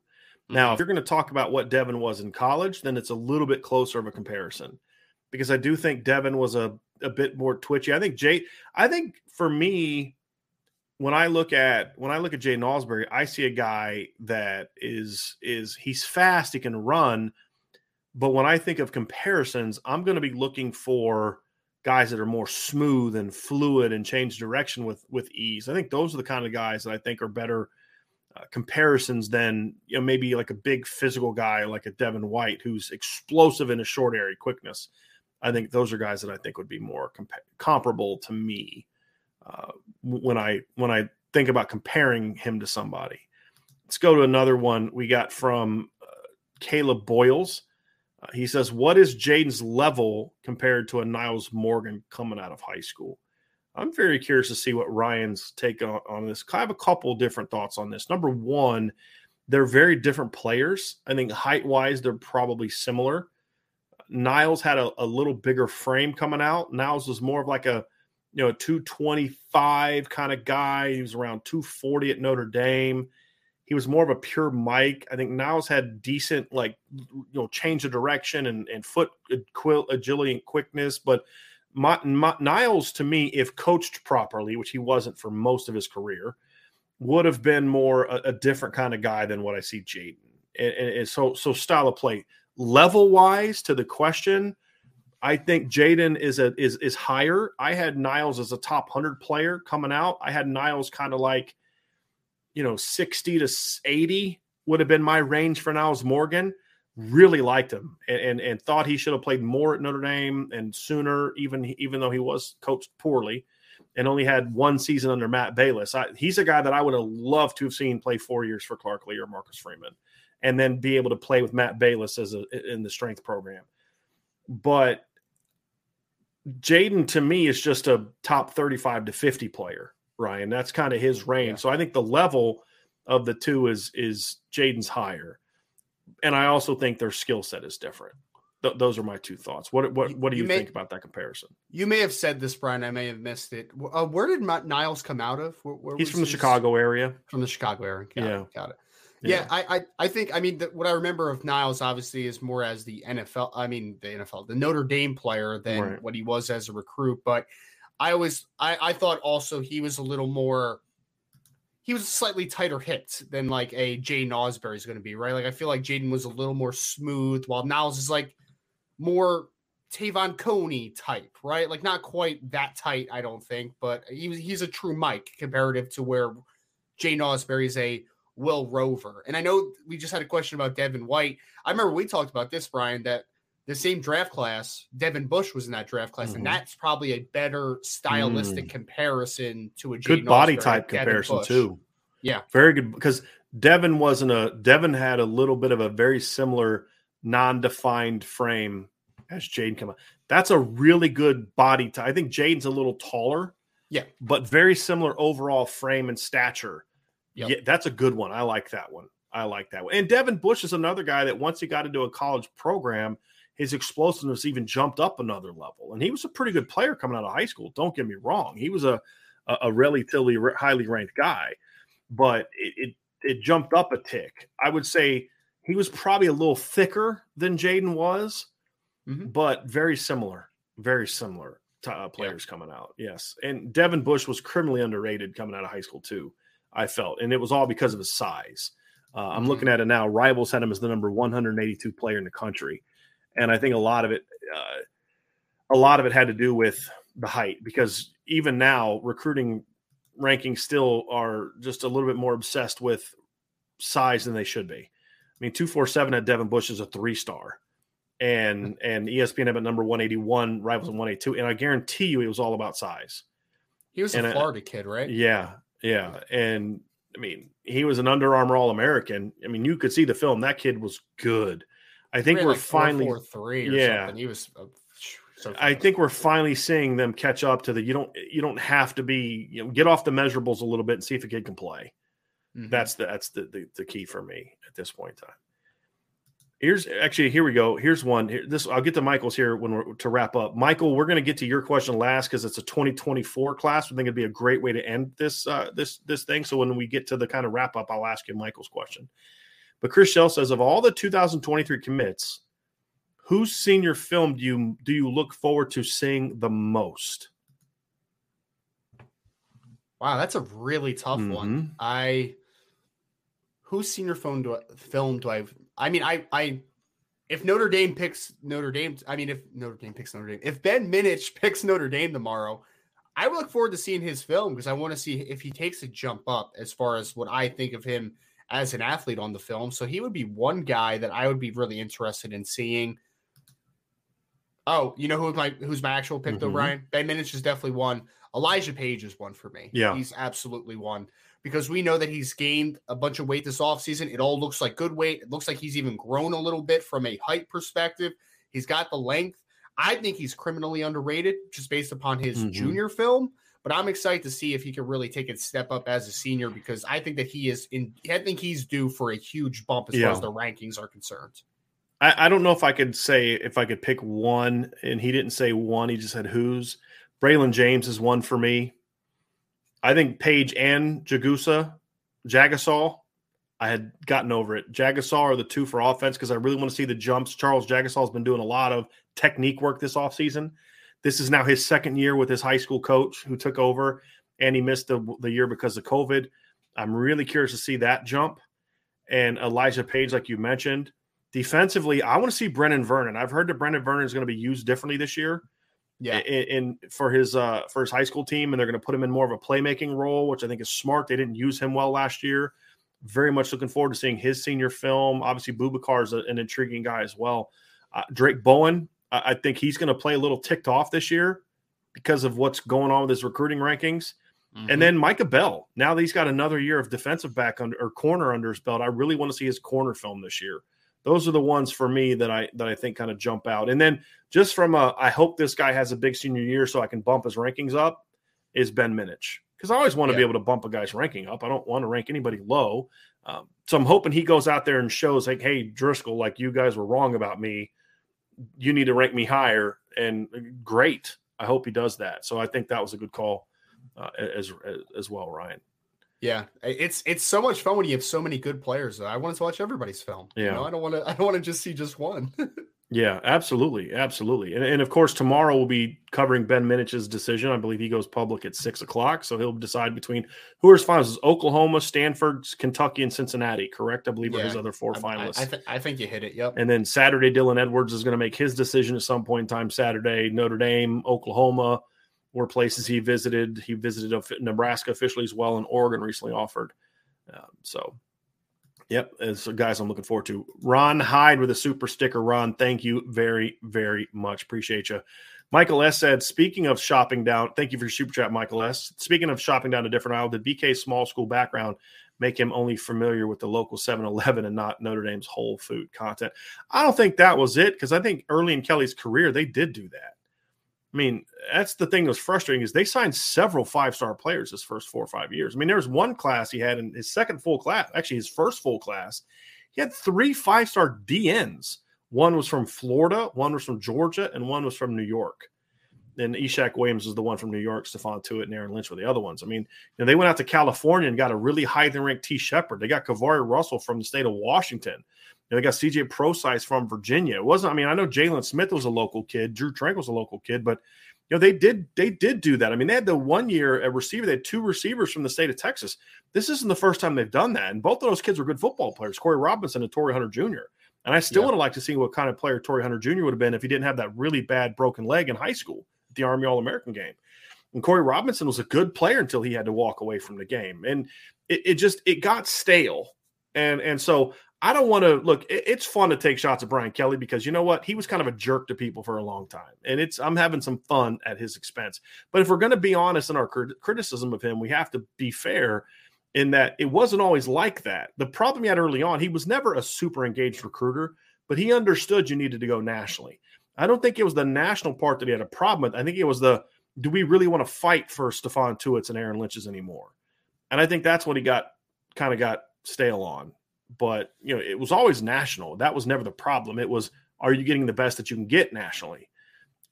Now, Mhm. if you're going to talk about what Devin was in college, then it's a little bit closer of a comparison because I do think Devin was a, a bit more twitchy. I think Jay, I think for me, when I look at when I look at Jaiden Ausberry, I see a guy that is is he's fast, he can run, but when I think of comparisons, I'm going to be looking for guys that are more smooth and fluid and change direction with with ease. I think those are the kind of guys that I think are better uh, comparisons than you know maybe like a big physical guy like a Devin White who's explosive in a short area quickness. I think those are guys that I think would be more compa- comparable to me uh, when I when I think about comparing him to somebody. Let's go to another one we got from uh, Caleb Boyles. Uh, he says, "What is Jaiden's level compared to a Nyles Morgan coming out of high school?" I'm very curious to see what Ryan's take on, on this. I have a couple different thoughts on this. Number one, they're very different players. I think height wise, they're probably similar. Nyles had a, a little bigger frame coming out. Nyles was more of like a you know, a 225 kind of guy. He was around 240 at Notre Dame. He was more of a pure Mike. I think Nyles had decent, like, you know, change of direction and, and foot agility and quickness. But my, my, Nyles, to me, if coached properly, which he wasn't for most of his career, would have been more a, a different kind of guy than what I see Jaiden. And, and, and so, so style of play, level wise, to the question, I think Jaiden is a is is higher. I had Nyles as a top hundred player coming out. I had Nyles kind of like, you know, sixty to eighty would have been my range for Nyles Morgan. Really liked him and, and and thought he should have played more at Notre Dame and sooner, even even though he was coached poorly and only had one season under Matt Balis. I, he's a guy that I would have loved to have seen play four years for Clark Lea or Marcus Freeman, and then be able to play with Matt Balis as a in the strength program. But Jaiden to me is just a top 35 to 50 player, Ryan. That's kind of his range. Yeah. So I think the level of the two is is Jaiden's higher. And I also think their skill set is different. Th- those are my two thoughts. What what what do You you, may- think about that comparison? you may have said this, Brian. I may have missed it. Uh, where did Nyles come out of? Where, where He's from the his- Chicago area. From the Chicago area. Got Yeah. it. Got it. Yeah, I, I I think I mean the, what I remember of Nyles obviously is more as the NFL. I mean the NFL, the Notre Dame player than Right. what he was as a recruit. But I always I, I thought also he was a little more. He was slightly tighter hipped than like a Jaiden Ausberry is going to be, right? Like I feel like Jaiden was a little more smooth, while Nyles is like more Te'von Coney type, right? Like not quite that tight, I don't think, but he was he's a true Mike comparative to where Jaiden Ausberry is a Will Rover. And I know we just had a question about Devin White. I remember we talked about this, Brian, that the same draft class, Devin Bush was in that draft class, Mhm. and that's probably a better stylistic comparison to a Jay Good body Nosbury, type comparison Bush. too. Yeah. Very good because Devin wasn't a Devin had a little bit of a very similar non-defined frame as Jaiden come out. That's a really good body type. I think Jaiden's a little taller. Yeah. But very similar overall frame and stature. Yep. Yeah, that's a good one. I like that one. I like that one. And Devin Bush is another guy that once he got into a college program, his explosiveness even jumped up another level. And he was a pretty good player coming out of high school. Don't get me wrong. He was a a, a relatively highly ranked guy, but it, it it jumped up a tick. I would say he was probably a little thicker than Jaiden was, Mhm. but very similar, very similar to uh, players coming out. Yes, and Devin Bush was criminally underrated coming out of high school too. I felt, and it was all because of his size. Uh, I'm Mhm. looking at it now. Rivals had him as the number 182 player in the country, and I think a lot of it, uh, a lot of it had to do with the height because even now recruiting rankings still are just a little bit more obsessed with size than they should be. I mean, 247 at Devin Bush is a three star. And and E ESPN had at number 181, rivals at 182. And I guarantee you it was all about size. He was And, a Florida kid, right? Yeah, yeah. And I mean, he was an Under Armour All American. I mean, you could see the film. That kid was good. I think we're like four, finally four, three or Yeah. something. He was. Uh, so I think we're finally seeing them catch up to the you don't you don't have to be you know get off the measurables a little bit and see if a kid can play. Mhm. That's the that's the, the the key for me at this point in time. Here's actually here we go. Here's one. Here, this I'll get to Michael's here when we're to wrap up. Michael, we're going to get to your question last because it's a 2024 class. I think it'd be a great way to end this uh, this this thing. So when we get to the kind of wrap up, I'll ask you Michael's question. But Chris Shell says of all the 2023 commits, whose senior film do you do you look forward to seeing the most? Wow, that's a really tough one. Mhm. I whose senior phone do I, film do I? I mean, I I if Notre Dame picks Notre Dame, I mean, if Notre Dame picks Notre Dame, if Ben Minich picks Notre Dame tomorrow, I would look forward to seeing his film because I want to see if he takes a jump up as far as what I think of him as an athlete on the film. So he would be one guy that I would be really interested in seeing. Oh, you know who my who's my actual pick though, Mhm. Brian? Ben Minich is definitely one. Elijah Page is one for me. Yeah. He's absolutely one because we know that he's gained a bunch of weight this offseason. It all looks like good weight. It looks like he's even grown a little bit from a height perspective. He's got the length. I think he's criminally underrated just based upon his Mhm. junior film. But I'm excited to see if he can really take a step up as a senior because I think that he is in. I think he's due for a huge bump as Yeah. far as the rankings are concerned. I, I don't know if I could say if I could pick one, and he didn't say one. He just said who's. Braylon James is one for me. I think Page and Jagusa, Jagusah. I had gotten over it. Jagusah are the two for offense because I really want to see the jumps. Charles Jagusah has been doing a lot of technique work this offseason. This is now his second year with his high school coach who took over, and he missed the, the year because of COVID. I'm really curious to see that jump. And Elijah Page, like you mentioned, defensively, I want to see Brennan Vernon. I've heard that Brennan Vernon is going to be used differently this year Yeah, in, in for his uh for his high school team, and they're going to put him in more of a playmaking role, which I think is smart. They didn't use him well last year. Very much looking forward to seeing his senior film. Obviously, Boubacar is a- an intriguing guy as well. Uh, Drayk Bowen, I, I think he's going to play a little ticked off this year because of what's going on with his recruiting rankings. Mhm. And then Micah Bell. Now that he's got another year of defensive back under or corner under his belt, I really want to see his corner film this year. Those are the ones for me that I that I think kind of jump out. And then just from a, I hope this guy has a big senior year so I can bump his rankings up. Is Ben Minich because I always want to be able to bump a guy's ranking up. I don't want to rank anybody low. Um, so I'm hoping he goes out there and shows like, hey Driscoll, like you guys were wrong about me. You need to rank me higher. And great. I hope he does that. So I think that was a good call uh, as as well, Ryan. Yeah, it's it's so much fun when you have so many good players. I wanted to watch everybody's film. You Yeah. know, I don't want to. I don't want to just see just one. Yeah, absolutely, absolutely, and, and of course tomorrow we'll be covering Ben Minich's decision. I believe he goes public at six o'clock, so he'll decide between who are his finals: is Oklahoma, Stanford, Kentucky, and Cincinnati. Correct? I believe are his other four I- finalists. I, I, th- I think you hit it. Yep. and then Saturday, Dylan Edwards is going to make his decision at some point in time. Saturday, Notre Dame, Oklahoma were places he visited. He visited Nebraska officially as well, and Oregon recently offered. Um, so, yep, the guys I'm looking forward to. Ron Hyde with a super sticker. Ron, thank you very, very much. Appreciate you. Michael S said, speaking of shopping down, thank you for your super chat, Michael S. Speaking of shopping down a different aisle, did BK's small school background make him only familiar with the local 7 Eleven and not Notre Dame's whole food content? I don't think that was it because I think early in Kelly's career, they did do that. I mean, that's the thing that was frustrating is they signed several five star players his first four or five years. I mean, there was one class he had in his second full class, actually his first full class. He had three five star DNs. One was from Florida, one was from Georgia, and one was from New York. And Ishaq Williams was the one from New York. Stephon Tuitt and Aaron Lynch were the other ones. I mean, you know, they went out to California and got a really highly ranked T. Shepard. They got KeiVarae Russell from the state of Washington. You know, they got CJ Prosize from Virginia. It wasn't, I mean, I know Jaylon Smith was a local kid, Drew Trank was a local kid, but you know, they did they did do that. I mean, they had the one year a receiver, they had two receivers from the state of Texas. This isn't the first time they've done that. And both of those kids were good football players, Corey Robinson and Torii Hunter Jr. And I still yeah. would have liked to see what kind of player Torii Hunter Jr. would have been if he didn't have that really bad broken leg in high school at the Army All American game. And Corey Robinson was a good player until he had to walk away from the game. And it, it just it got stale. And and so I don't want to look. It's fun to take shots at Brian Kelly because you know what? He was kind of a jerk to people for a long time, and it's I'm having some fun at his expense. But if we're going to be honest in our criticism of him, we have to be fair in that it wasn't always like that. The problem he had early on, he was never a super engaged recruiter, but he understood you needed to go nationally. I don't think it was the national part that he had a problem with. I think it was the do we really want to fight for Stephon Tuitt's and Aaron Lynch's anymore? And I think that's what he got kind of got stale on. But you know, it was always national. That was never the problem. It was are you getting the best that you can get nationally?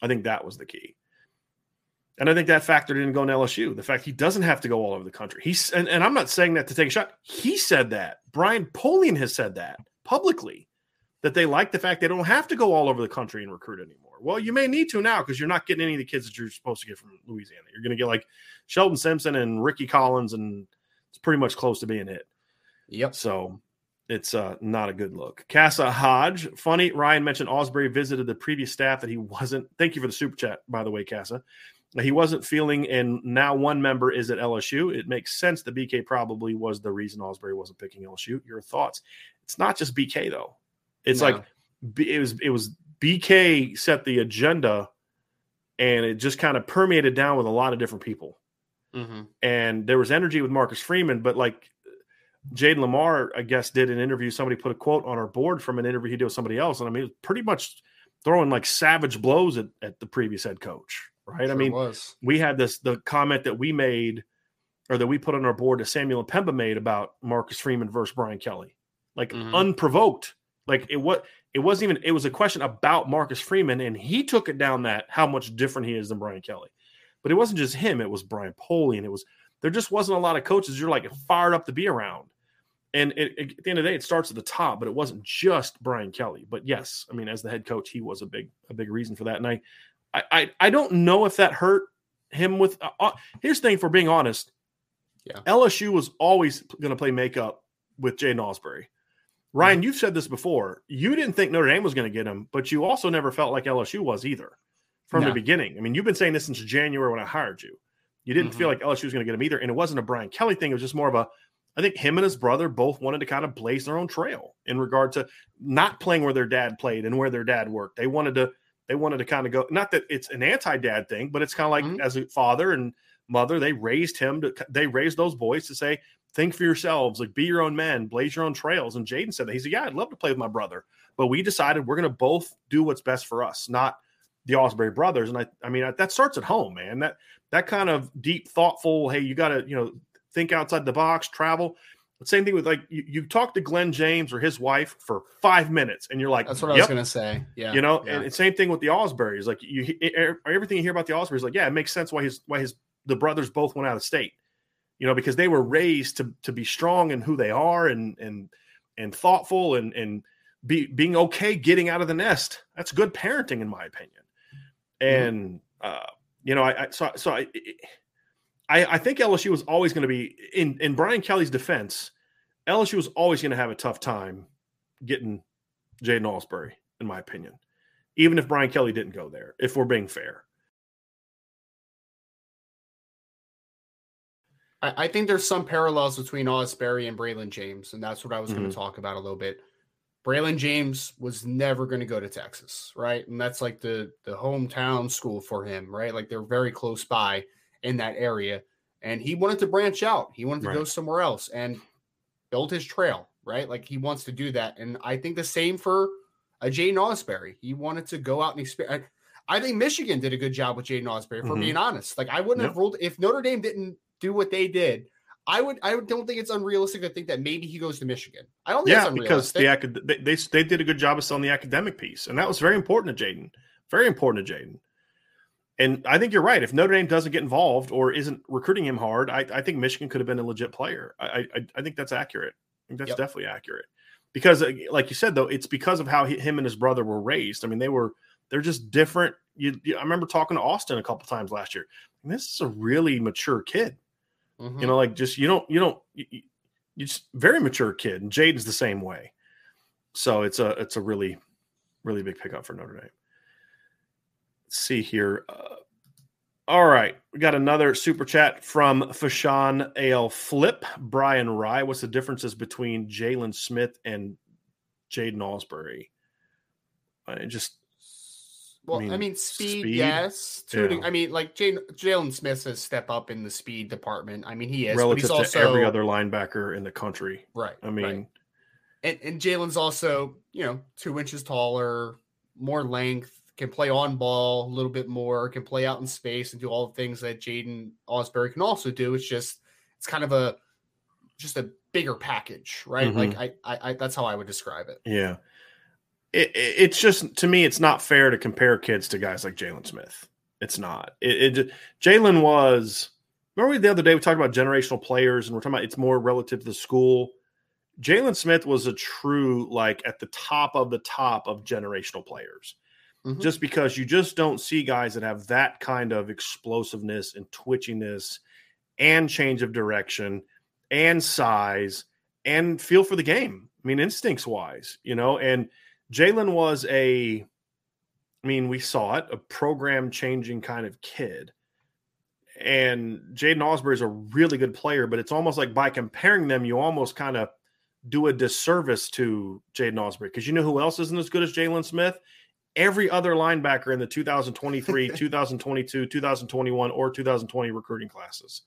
I think that was the key. And I think that factored in going to LSU. The fact he doesn't have to go all over the country. He's and, and I'm not saying that to take a shot. He said that. Brian Polian has said that publicly that they like the fact they don't have to go all over the country and recruit anymore. Well, you may need to now because you're not getting any of the kids that you're supposed to get from Louisiana. You're going to get like Shelton Sampson and Ricky Collins, and it's pretty much close to being it. Yep. So it's uh, not a good look. Casa Hodge, funny. Ryan mentioned Ausberry visited the previous staff that he wasn't. Thank you for the super chat, by the way, Casa. He wasn't feeling, and now one member is at LSU. It makes sense that BK probably was the reason Ausberry wasn't picking LSU. Your thoughts? It's not just BK though. It's no. like it was. It was BK set the agenda, and it just kind of permeated down with a lot of different people. Mm-hmm. And there was energy with Marcus Freeman, but like Jayden Lamar, I guess, did an interview. Somebody put a quote on our board from an interview he did with somebody else. And I mean, it was pretty much throwing like savage blows at, at the previous head coach, right? Sure I mean, we had this the comment that we made or that we put on our board that Samuel M'Pemba made about Marcus Freeman versus Brian Kelly, like mm-hmm. unprovoked. Like it what it wasn't even it was a question about Marcus Freeman, and he took it down that how much different he is than Brian Kelly. But it wasn't just him, it was Brian Polian. It was there just wasn't a lot of coaches you're like fired up to be around. And it, it, at the end of the day, it starts at the top, but it wasn't just Brian Kelly. But yes, I mean, as the head coach, he was a big, a big reason for that. And I, I, I, I don't know if that hurt him. With uh, uh here's the thing, for being honest, yeah, LSU was always going to play makeup with Jay Ausberry. Ryan, mm-hmm. you've said this before. You didn't think Notre Dame was going to get him, but you also never felt like LSU was either from no. the beginning. I mean, you've been saying this since January when I hired you. You didn't mm-hmm. feel like LSU was going to get him either, and it wasn't a Brian Kelly thing. It was just more of a I think him and his brother both wanted to kind of blaze their own trail in regard to not playing where their dad played and where their dad worked. They wanted to they wanted to kind of go not that it's an anti-dad thing, but it's kind of like mm-hmm. as a father and mother, they raised him to they raised those boys to say, think for yourselves, like be your own men, blaze your own trails. And Jaiden said that he said, Yeah, I'd love to play with my brother. But we decided we're gonna both do what's best for us, not the Ausberry brothers. And I I mean that starts at home, man. That that kind of deep, thoughtful, hey, you gotta, you know, think outside the box, travel. But same thing with like you, you talk to Glenn James or his wife for five minutes, and you're like, "That's what yep. I was gonna say." Yeah, you know, yeah. and, same thing with the Ausberries. Like you, everything you hear about the Ausberries, like, yeah, it makes sense why his why his the brothers both went out of state. You know, because they were raised to to be strong in who they are and and and thoughtful and and be being okay getting out of the nest. That's good parenting, in my opinion. Mm-hmm. And mm-hmm. uh, you know, I, I so so I. It, I, I think LSU was always going to be in in Brian Kelly's defense. LSU was always going to have a tough time getting Jaiden Ausberry, in my opinion, even if Brian Kelly didn't go there. If we're being fair, I, I think there's some parallels between Ausberry and Braylon James, and that's what I was mm-hmm. going to talk about a little bit. Braylon James was never going to go to Texas, right? And that's like the the hometown school for him, right? Like they're very close by in that area. And he wanted to branch out. He wanted to right. go somewhere else and build his trail, right? Like he wants to do that. And I think the same for a Jaiden Ausberry. He wanted to go out and experience. I think Michigan did a good job with Jaiden Ausberry, for mm-hmm. being honest. Like I wouldn't yep. have ruled if Notre Dame didn't do what they did. I would. I don't think it's unrealistic to think that maybe he goes to Michigan. I don't. Think. Yeah, because the acad- they, they they did a good job of selling the academic piece, and that was very important to Jaiden. Very important to Jaiden. And I think you're right. If Notre Dame doesn't get involved or isn't recruiting him hard, I, I think Michigan could have been a legit player. I, I, I think that's accurate. I think that's yep. definitely accurate. Because, uh, like you said, though, it's because of how he, him and his brother were raised. I mean, they were They're just different. You, you I remember talking to Austin a couple times last year. And this is a really mature kid. Mm-hmm. You know, like just you don't you don't you, you just very mature kid, and Jaiden's the same way. So it's a it's a really really big pickup for Notre Dame. See here. Uh, all right, we got another super chat from Fashan AL Flip. Brian Rye, what's the differences between Jaylon Smith and Jaiden Ausberry? I just well, I mean, I mean speed, speed, yes. Yeah. I mean, like Jaylon Smith has step up in the speed department. I mean, he is relative but he's to every other linebacker in the country. Right. I mean, right. and, and Jaylon's also you know two inches taller, more length, can play on ball a little bit more, can play out in space and do all the things that Jaiden Ausberry can also do. It's just it's kind of a just a bigger package, right? Mm-hmm. Like I, I, I, that's how I would describe it. Yeah it, it's just to me, it's not fair to compare kids to guys like Jaylon Smith. It's not. It, it Jaylon was. Remember the other day we talked about generational players, and we're talking about it's more relative to the school. Jaylon Smith was a true like at the top of the top of generational players. Mm-hmm. Just because you just don't see guys that have that kind of explosiveness and twitchiness and change of direction and size and feel for the game. I mean, instincts wise, you know, and Jaylon was a, I mean, we saw it, a program changing kind of kid. And Jaiden Ausberry is a really good player, but it's almost like by comparing them, you almost kind of do a disservice to Jaiden Ausberry because you know who else isn't as good as Jaylon Smith? Every other linebacker in the 2023, 2022, 2021, or 2020 recruiting classes.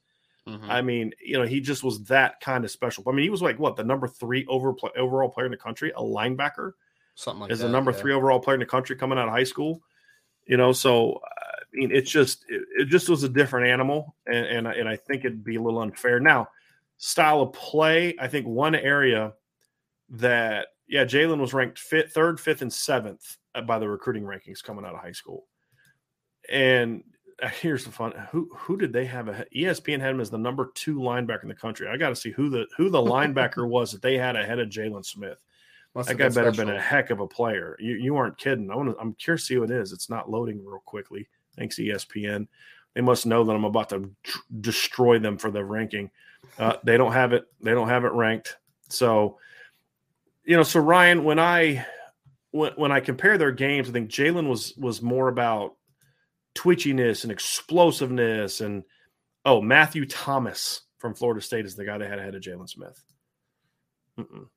Mm-hmm. I mean, you know, he just was that kind of special. I mean, he was like what the number three over, overall player in the country, a linebacker something like that. the number yeah. three overall player in the country coming out of high school. You know, so I mean, it's just it, it just was a different animal, and, and and I think it'd be a little unfair. Now, style of play, I think one area that yeah, Jaylon was ranked fifth, third, fifth, and seventh by the recruiting rankings coming out of high school, and uh, here's the fun who who did they have a espn had him as the number two linebacker in the country i got to see who the who the linebacker was that they had ahead of jaylon smith must that guy better have been a heck of a player. You you aren't kidding. I want to, I'm curious to see who it is. It's not loading real quickly. Thanks ESPN. They must know that I'm about to tr- destroy them for the ranking. Uh, they don't have it. They don't have it ranked. So, you know, so Ryan, when I when, when I compare their games, I think Jaylon was was more about twitchiness and explosiveness. And oh, Matthew Thomas from Florida State is the guy they had ahead of Jaylon Smith. Mm-mm.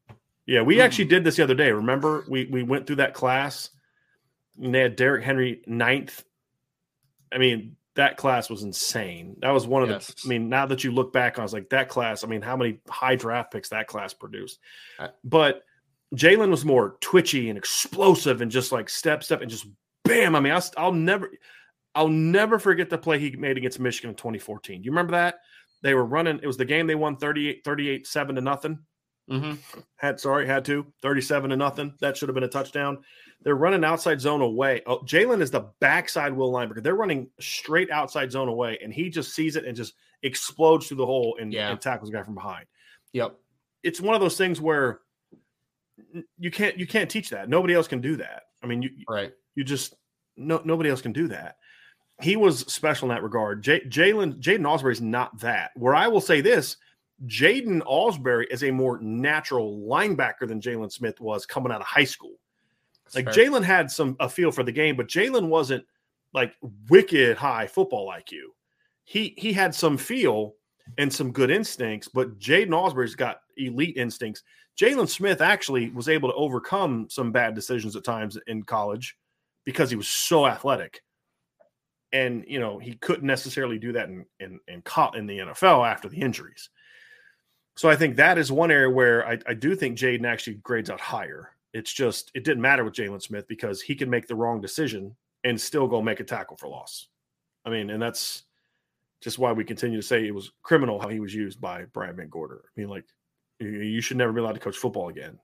Yeah, we actually hmm. did this the other day. Remember, we we went through that class and they had Derrick Henry ninth. I mean, that class was insane. That was one of yes. the. I mean, now that you look back, I was like, that class. I mean, how many high draft picks that class produced? Uh, but Jaylon was more twitchy and explosive and just like step step and just bam. I mean, I'll, I'll never, I'll never forget the play he made against Michigan in 2014. You remember that? They were running. It was the game they won 38, 38 seven to nothing. Mm-hmm. Had sorry, had to 37 to nothing. That should have been a touchdown. They're running outside zone away. Oh, Jaylon is the backside will linebacker. They're running straight outside zone away, and he just sees it and just explodes through the hole and, yeah. and tackles the guy from behind. Yep. It's one of those things where you can't you can't teach that. Nobody else can do that. I mean, you right. You just no nobody else can do that. He was special in that regard. J- Jaylon Jaiden Ausberry is not that. Where I will say this Jaiden Ausberry is a more natural linebacker than Jaylon Smith was coming out of high school. That's like Jaylon had some a feel for the game, but Jaylon wasn't like wicked high football IQ. He he had some feel and some good instincts, but Jaiden Ausberry's got elite instincts. Jaylon Smith actually was able to overcome some bad decisions at times in college because he was so athletic. And you know, he couldn't necessarily do that in in in, in the NFL after the injuries. So I think that is one area where I, I do think Jaiden actually grades out higher. It's just it didn't matter with Jaylon Smith because he can make the wrong decision and still go make a tackle for loss. I mean, and that's just why we continue to say it was criminal how he was used by Brian VanGorder. I mean, like you should never be allowed to coach football again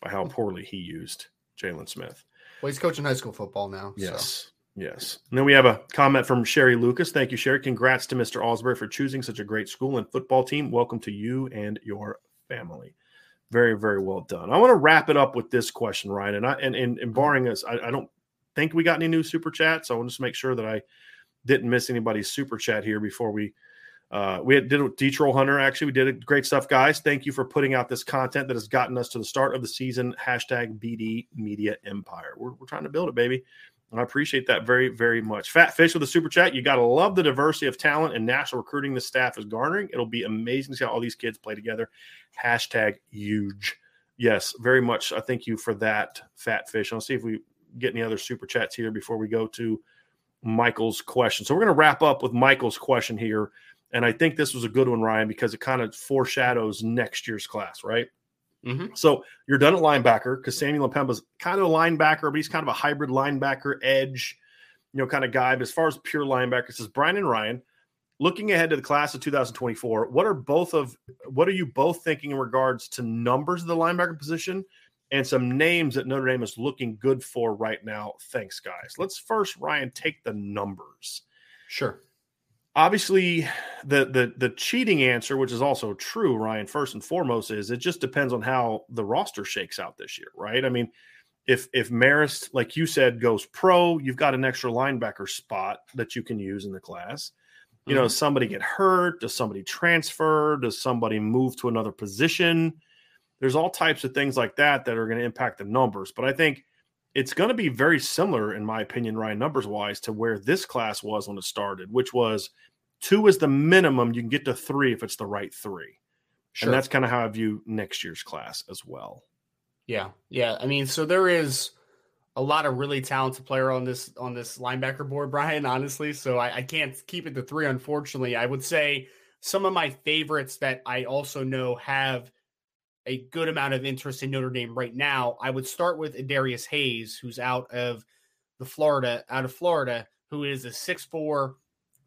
by how hmm. poorly he used Jaylon Smith. Well, he's coaching high school football now. Yes. So. Yes. And then we have a comment from Sherry Lucas. Thank you, Sherry. Congrats to Mr. Ausberry for choosing such a great school and football team. Welcome to you and your family. Very, very well done. I want to wrap it up with this question, Ryan. And I and, and, and hmm. barring us, I, I don't think we got any new super chats. So I want to just make sure that I didn't miss anybody's super chat here before we uh, we did with Detroit Hunter. Actually, we did it. Great stuff, guys. Thank you for putting out this content that has gotten us to the start of the season. Hashtag BD Media Empire. We're, we're trying to build it, baby. I appreciate that very, very much. Fat Fish with a super chat. You got to love the diversity of talent and national recruiting the staff is garnering. It'll be amazing to see how all these kids play together. Hashtag huge. Yes, very much. I thank you for that, Fat Fish. I'll see if we get any other super chats here before we go to Michael's question. So we're going to wrap up with Michael's question here. And I think this was a good one, Ryan, because it kind of foreshadows next year's class, right? Mm-hmm. So you're done at linebacker because Samuel is kind of a linebacker, but he's kind of a hybrid linebacker edge, you know, kind of guy. But as far as pure linebackers, says Brian and Ryan, looking ahead to the class of 2024, what are both of what are you both thinking in regards to numbers of the linebacker position and some names that Notre Dame is looking good for right now? Thanks, guys. Let's first, Ryan, take the numbers. Sure obviously the the the cheating answer which is also true ryan first and foremost is it just depends on how the roster shakes out this year right? I mean if if marist like you said goes pro you've got an extra linebacker spot that you can use in the class. You mm-hmm. know somebody get hurt? Does somebody transfer? Does somebody move to another position? There's all types of things like that that are going to impact the numbers but i think it's going to be very similar, in my opinion, Ryan, numbers wise, to where this class was when it started, which was two is the minimum. You can get to three if it's the right three. Sure. And that's kind of how I view next year's class as well. Yeah. Yeah. I mean, so there is a lot of really talented player on this on this linebacker board, Brian, honestly. So I, I can't keep it to three, unfortunately. I would say some of my favorites that I also know have a good amount of interest in Notre Dame right now. I would start with Darius Hayes, who's out of the Florida, out of Florida, who is a 6'4,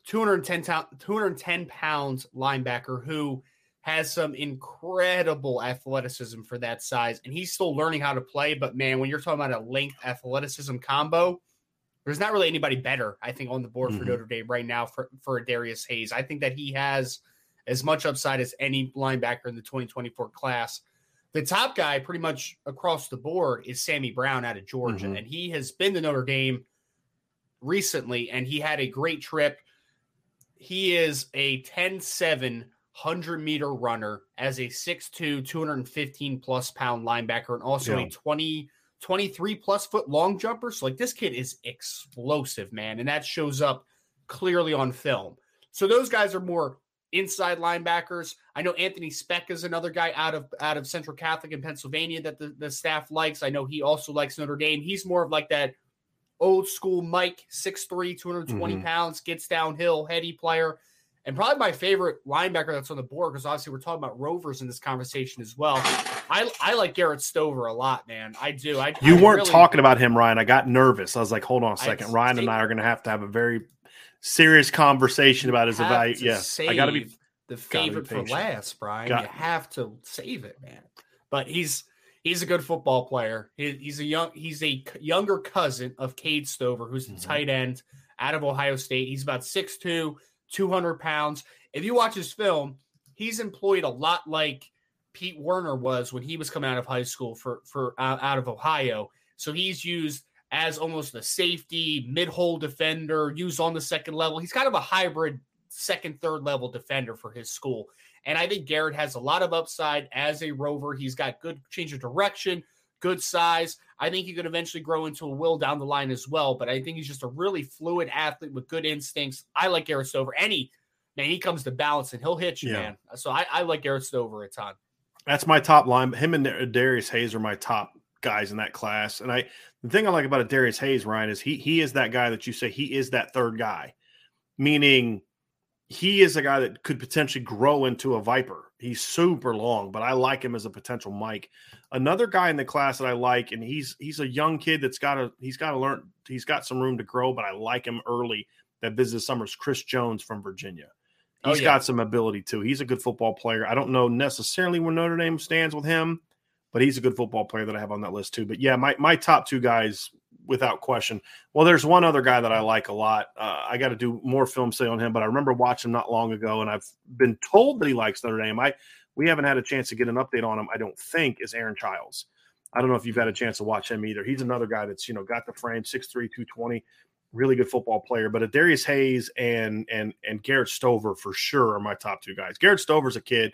210, 210 pounds linebacker who has some incredible athleticism for that size. And he's still learning how to play. But man, when you're talking about a length athleticism combo, there's not really anybody better, I think, on the board mm-hmm. for Notre Dame right now for, for Darius Hayes. I think that he has – as much upside as any linebacker in the 2024 class. The top guy, pretty much across the board, is Sammy Brown out of Georgia. Mm-hmm. And he has been to Notre Dame recently, and he had a great trip. He is a 10 7 100 meter runner as a 6'2, 215 plus pound linebacker, and also yeah. a 20, 23 plus foot long jumper. So, like, this kid is explosive, man. And that shows up clearly on film. So, those guys are more inside linebackers. I know Anthony Speca is another guy out of out of Central Catholic in Pennsylvania that the, the staff likes. I know he also likes Notre Dame. He's more of like that old school Mike, 6'3, 220 mm-hmm. pounds, gets downhill, heady player. And probably my favorite linebacker that's on the board, because obviously we're talking about rovers in this conversation as well. I, I like Garrett Stover a lot, man. I do. I, you I weren't really, talking about him, Ryan. I got nervous. I was like, hold on a second. Ryan and I are going to have to have a very serious conversation about his evaluation. Yeah, I got to be the favorite for last, Brian. Got- you have to save it, man. But he's he's a good football player. He, he's a young he's a younger cousin of Cade Stover, who's the mm-hmm. tight end out of Ohio State. He's about 6'2", 200 pounds. If you watch his film, he's employed a lot like Pete Werner was when he was coming out of high school for for uh, out of Ohio. So he's used as almost a safety, mid-hole defender, used on the second level. He's kind of a hybrid second, third level defender for his school. And I think Garrett has a lot of upside as a rover. He's got good change of direction, good size. I think he could eventually grow into a will down the line as well. But I think he's just a really fluid athlete with good instincts. I like Garrett Stover. Any man, he comes to balance and he'll hit you, yeah. man. So I, I like Garrett Stover a ton. That's my top line. Him and Darius Hayes are my top guys in that class. And I the thing I like about a Darius Hayes, Ryan, is he he is that guy that you say he is that third guy, meaning he is a guy that could potentially grow into a Viper. He's super long, but I like him as a potential Mike. Another guy in the class that I like, and he's he's a young kid that's got to he's got to learn. He's got some room to grow, but I like him early. That visited summers, Chris Jones from Virginia. Oh, he's oh, yeah. got some ability too. He's a good football player. I don't know necessarily where Notre Dame stands with him but he's a good football player that I have on that list too. But yeah, my my top two guys without question. Well, there's one other guy that I like a lot. Uh, I got to do more film say on him, but I remember watching him not long ago, and I've been told that he likes Notre Dame. I we haven't had a chance to get an update on him. I don't think is Aaron Childs. I don't know if you've had a chance to watch him either. He's another guy that's you know got the frame, 6'3", 220, really good football player. But Darius Hayes and and and Garrett Stover for sure are my top two guys. Garrett Stover's a kid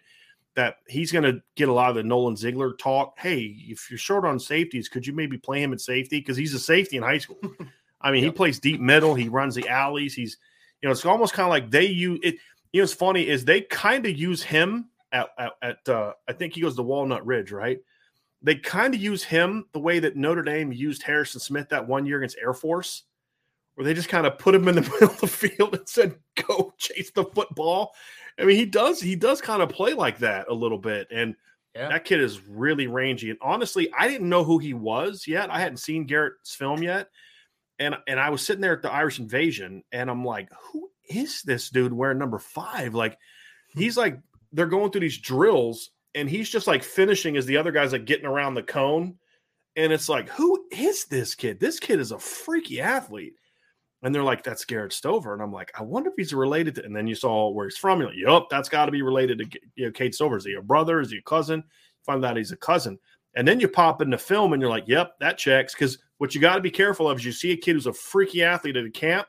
that he's going to get a lot of the Nolan Ziegler talk. Hey, if you're short on safeties, could you maybe play him at safety because he's a safety in high school. I mean, yep. he plays deep middle. He runs the alleys. He's you know, it's almost kind of like they use it. You know, it's funny is they kind of use him at at, at uh, I think he goes to Walnut Ridge, right? They kind of use him the way that Notre Dame used Harrison Smith that one year against Air Force, where they just kind of put him in the middle of the field and said, "Go chase the football." I mean, he does he does kind of play like that a little bit, and yeah. that kid is really rangy. And honestly, I didn't know who he was yet. I hadn't seen Garrett's film yet, and and I was sitting there at the Irish Invasion, and I'm like, "Who is this dude wearing number five? Like, hmm. he's like they're going through these drills, and he's just like finishing as the other guys like getting around the cone, and it's like, who is this kid? This kid is a freaky athlete. And they're like, that's Garrett Stover. And I'm like, I wonder if he's related to. And then you saw where he's from. You're like, yep, that's got to be related to you know, Cade Stover. Is he a brother? Is he a cousin? Find out he's a cousin. And then you pop in the film and you're like, yep, that checks. Because what you got to be careful of is you see a kid who's a freaky athlete at a camp.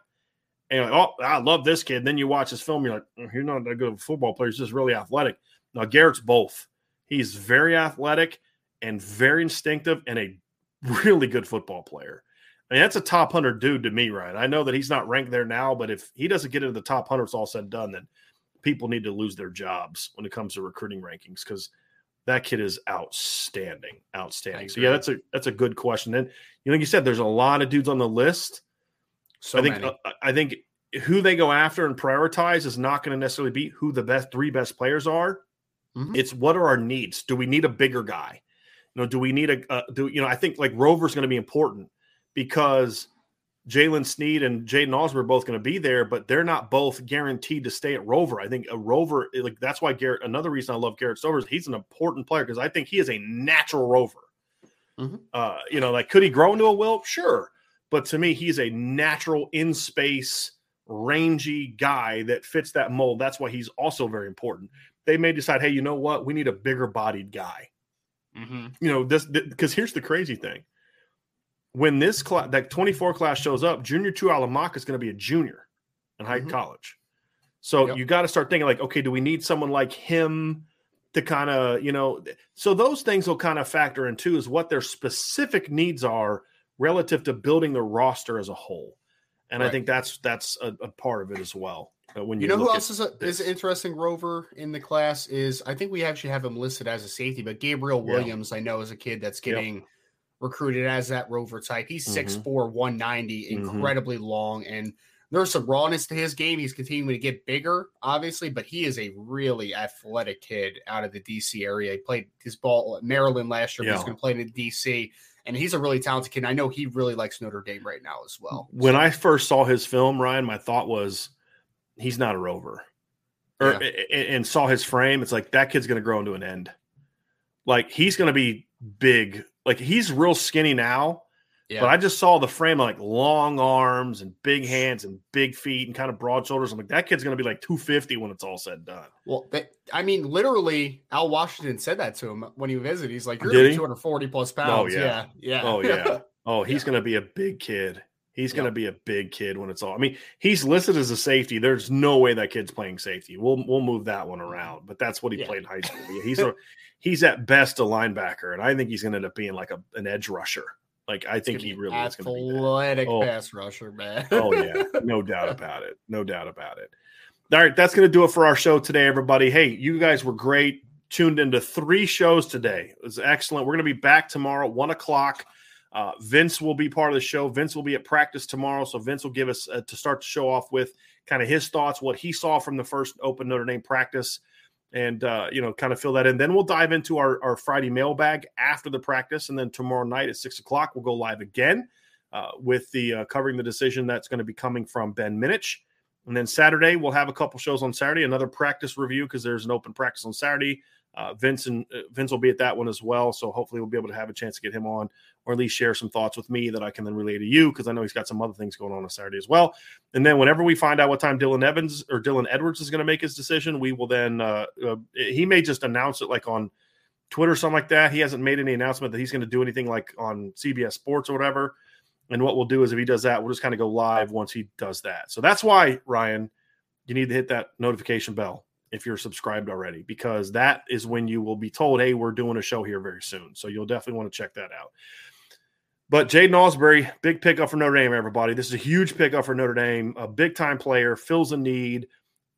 And you're like, oh, I love this kid. And then you watch this film, you're like, mm, oh, he's not that good of a football player. He's just really athletic. Now, Garrett's both. He's very athletic and very instinctive and a really good football player. I mean, that's a top 100 dude to me, right? I know that he's not ranked there now, but if he doesn't get into the top 100, it's all said and done, then people need to lose their jobs when it comes to recruiting rankings because that kid is outstanding, outstanding. So yeah, that's a that's a good question. And you know, like you said, there's a lot of dudes on the list. So I think uh, I think who they go after and prioritize is not going to necessarily be who the best three best players are. Mm-hmm. It's what are our needs? Do we need a bigger guy? You know, do we need a uh, do you know? I think like Rover's going to be important because Jaylen Sneed and Jaiden Ausberry are both going to be there, but they're not both guaranteed to stay at Rover. I think a Rover, like that's why Garrett. Another reason I love Garrett Stover is he's an important player because I think he is a natural Rover. Mm-hmm. Uh, you know, like could he grow into a Will? Sure, but to me, he's a natural in space, rangy guy that fits that mold. That's why he's also very important. They may decide, hey, you know what? We need a bigger bodied guy. Mm-hmm. You know, this because here's the crazy thing when this class, that 24 class shows up, Junior Tuihalamaka is going to be a junior in high mm-hmm. college. So yep. you got to start thinking like, okay, do we need someone like him to kind of, you know, so those things will kind of factor in too, is what their specific needs are relative to building the roster as a whole. And right. I think that's that's a, a, part of it as well. Uh, when you, you know who else is a, is interesting rover in the class is I think we actually have him listed as a safety, but Gabriel Williams yeah. I know is a kid that's getting. Yep recruited as that rover type. He's mm-hmm. 6'4, 190, mm-hmm. incredibly mm-hmm. long. And there's some rawness to his game. He's continuing to get bigger, obviously, but he is a really athletic kid out of the DC area. He played his ball at Maryland last year. Yeah. He's going to play in DC. And he's a really talented kid. I know he really likes Notre Dame right now as well. When so. I first saw his film, Ryan, my thought was he's not a rover. Or, yeah. and saw his frame, it's like that kid's going to grow into an end. Like he's going to be big like he's real skinny now. Yeah. But I just saw the frame like long arms and big hands and big feet and kind of broad shoulders. I'm like, that kid's going to be like 250 when it's all said and done. Well, I mean, literally, Al Washington said that to him when he visited. He's like, you're 240 plus oh, pounds. Oh, yeah. Yeah. yeah. Oh, yeah. Oh, he's yeah. going to be a big kid. He's going to be a big kid when it's all. I mean, he's listed as a safety. There's no way that kid's playing safety. We'll we'll move that one around, but that's what he played in high school. He's a he's at best a linebacker, and I think he's going to end up being like a, an edge rusher. Like I think he really is going to be athletic oh. pass rusher, man. oh yeah, no doubt about it. No doubt about it. All right, that's going to do it for our show today, everybody. Hey, you guys were great. Tuned into three shows today. It was excellent. We're going to be back tomorrow, one o'clock. Uh, Vince will be part of the show. Vince will be at practice tomorrow, so Vince will give us uh, to start the show off with kind of his thoughts, what he saw from the first Open Notre Dame practice and uh, you know, kind of fill that in. Then we'll dive into our, our Friday mailbag after the practice, and then tomorrow night at six o'clock we'll go live again uh, with the uh, covering the decision that's going to be coming from Ben Minich. And then Saturday we'll have a couple shows on Saturday, another practice review because there's an open practice on Saturday. Uh, Vince and uh, Vince will be at that one as well, so hopefully we'll be able to have a chance to get him on, or at least share some thoughts with me that I can then relay to you because I know he's got some other things going on on Saturday as well. And then whenever we find out what time Dylan Evans or Dylan Edwards is going to make his decision, we will then uh, uh, he may just announce it like on Twitter, or something like that. He hasn't made any announcement that he's going to do anything like on CBS Sports or whatever. And what we'll do is if he does that, we'll just kind of go live once he does that. So that's why, Ryan, you need to hit that notification bell if you're subscribed already, because that is when you will be told, hey, we're doing a show here very soon. So you'll definitely want to check that out. But Jaiden Ausberry, big pickup for Notre Dame, everybody. This is a huge pickup for Notre Dame, a big time player, fills a need,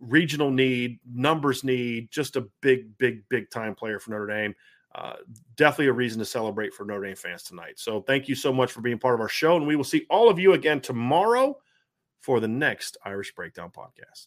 regional need, numbers need, just a big, big, big time player for Notre Dame. Uh, definitely a reason to celebrate for Notre Dame fans tonight. So thank you so much for being part of our show. And we will see all of you again tomorrow for the next Irish Breakdown podcast.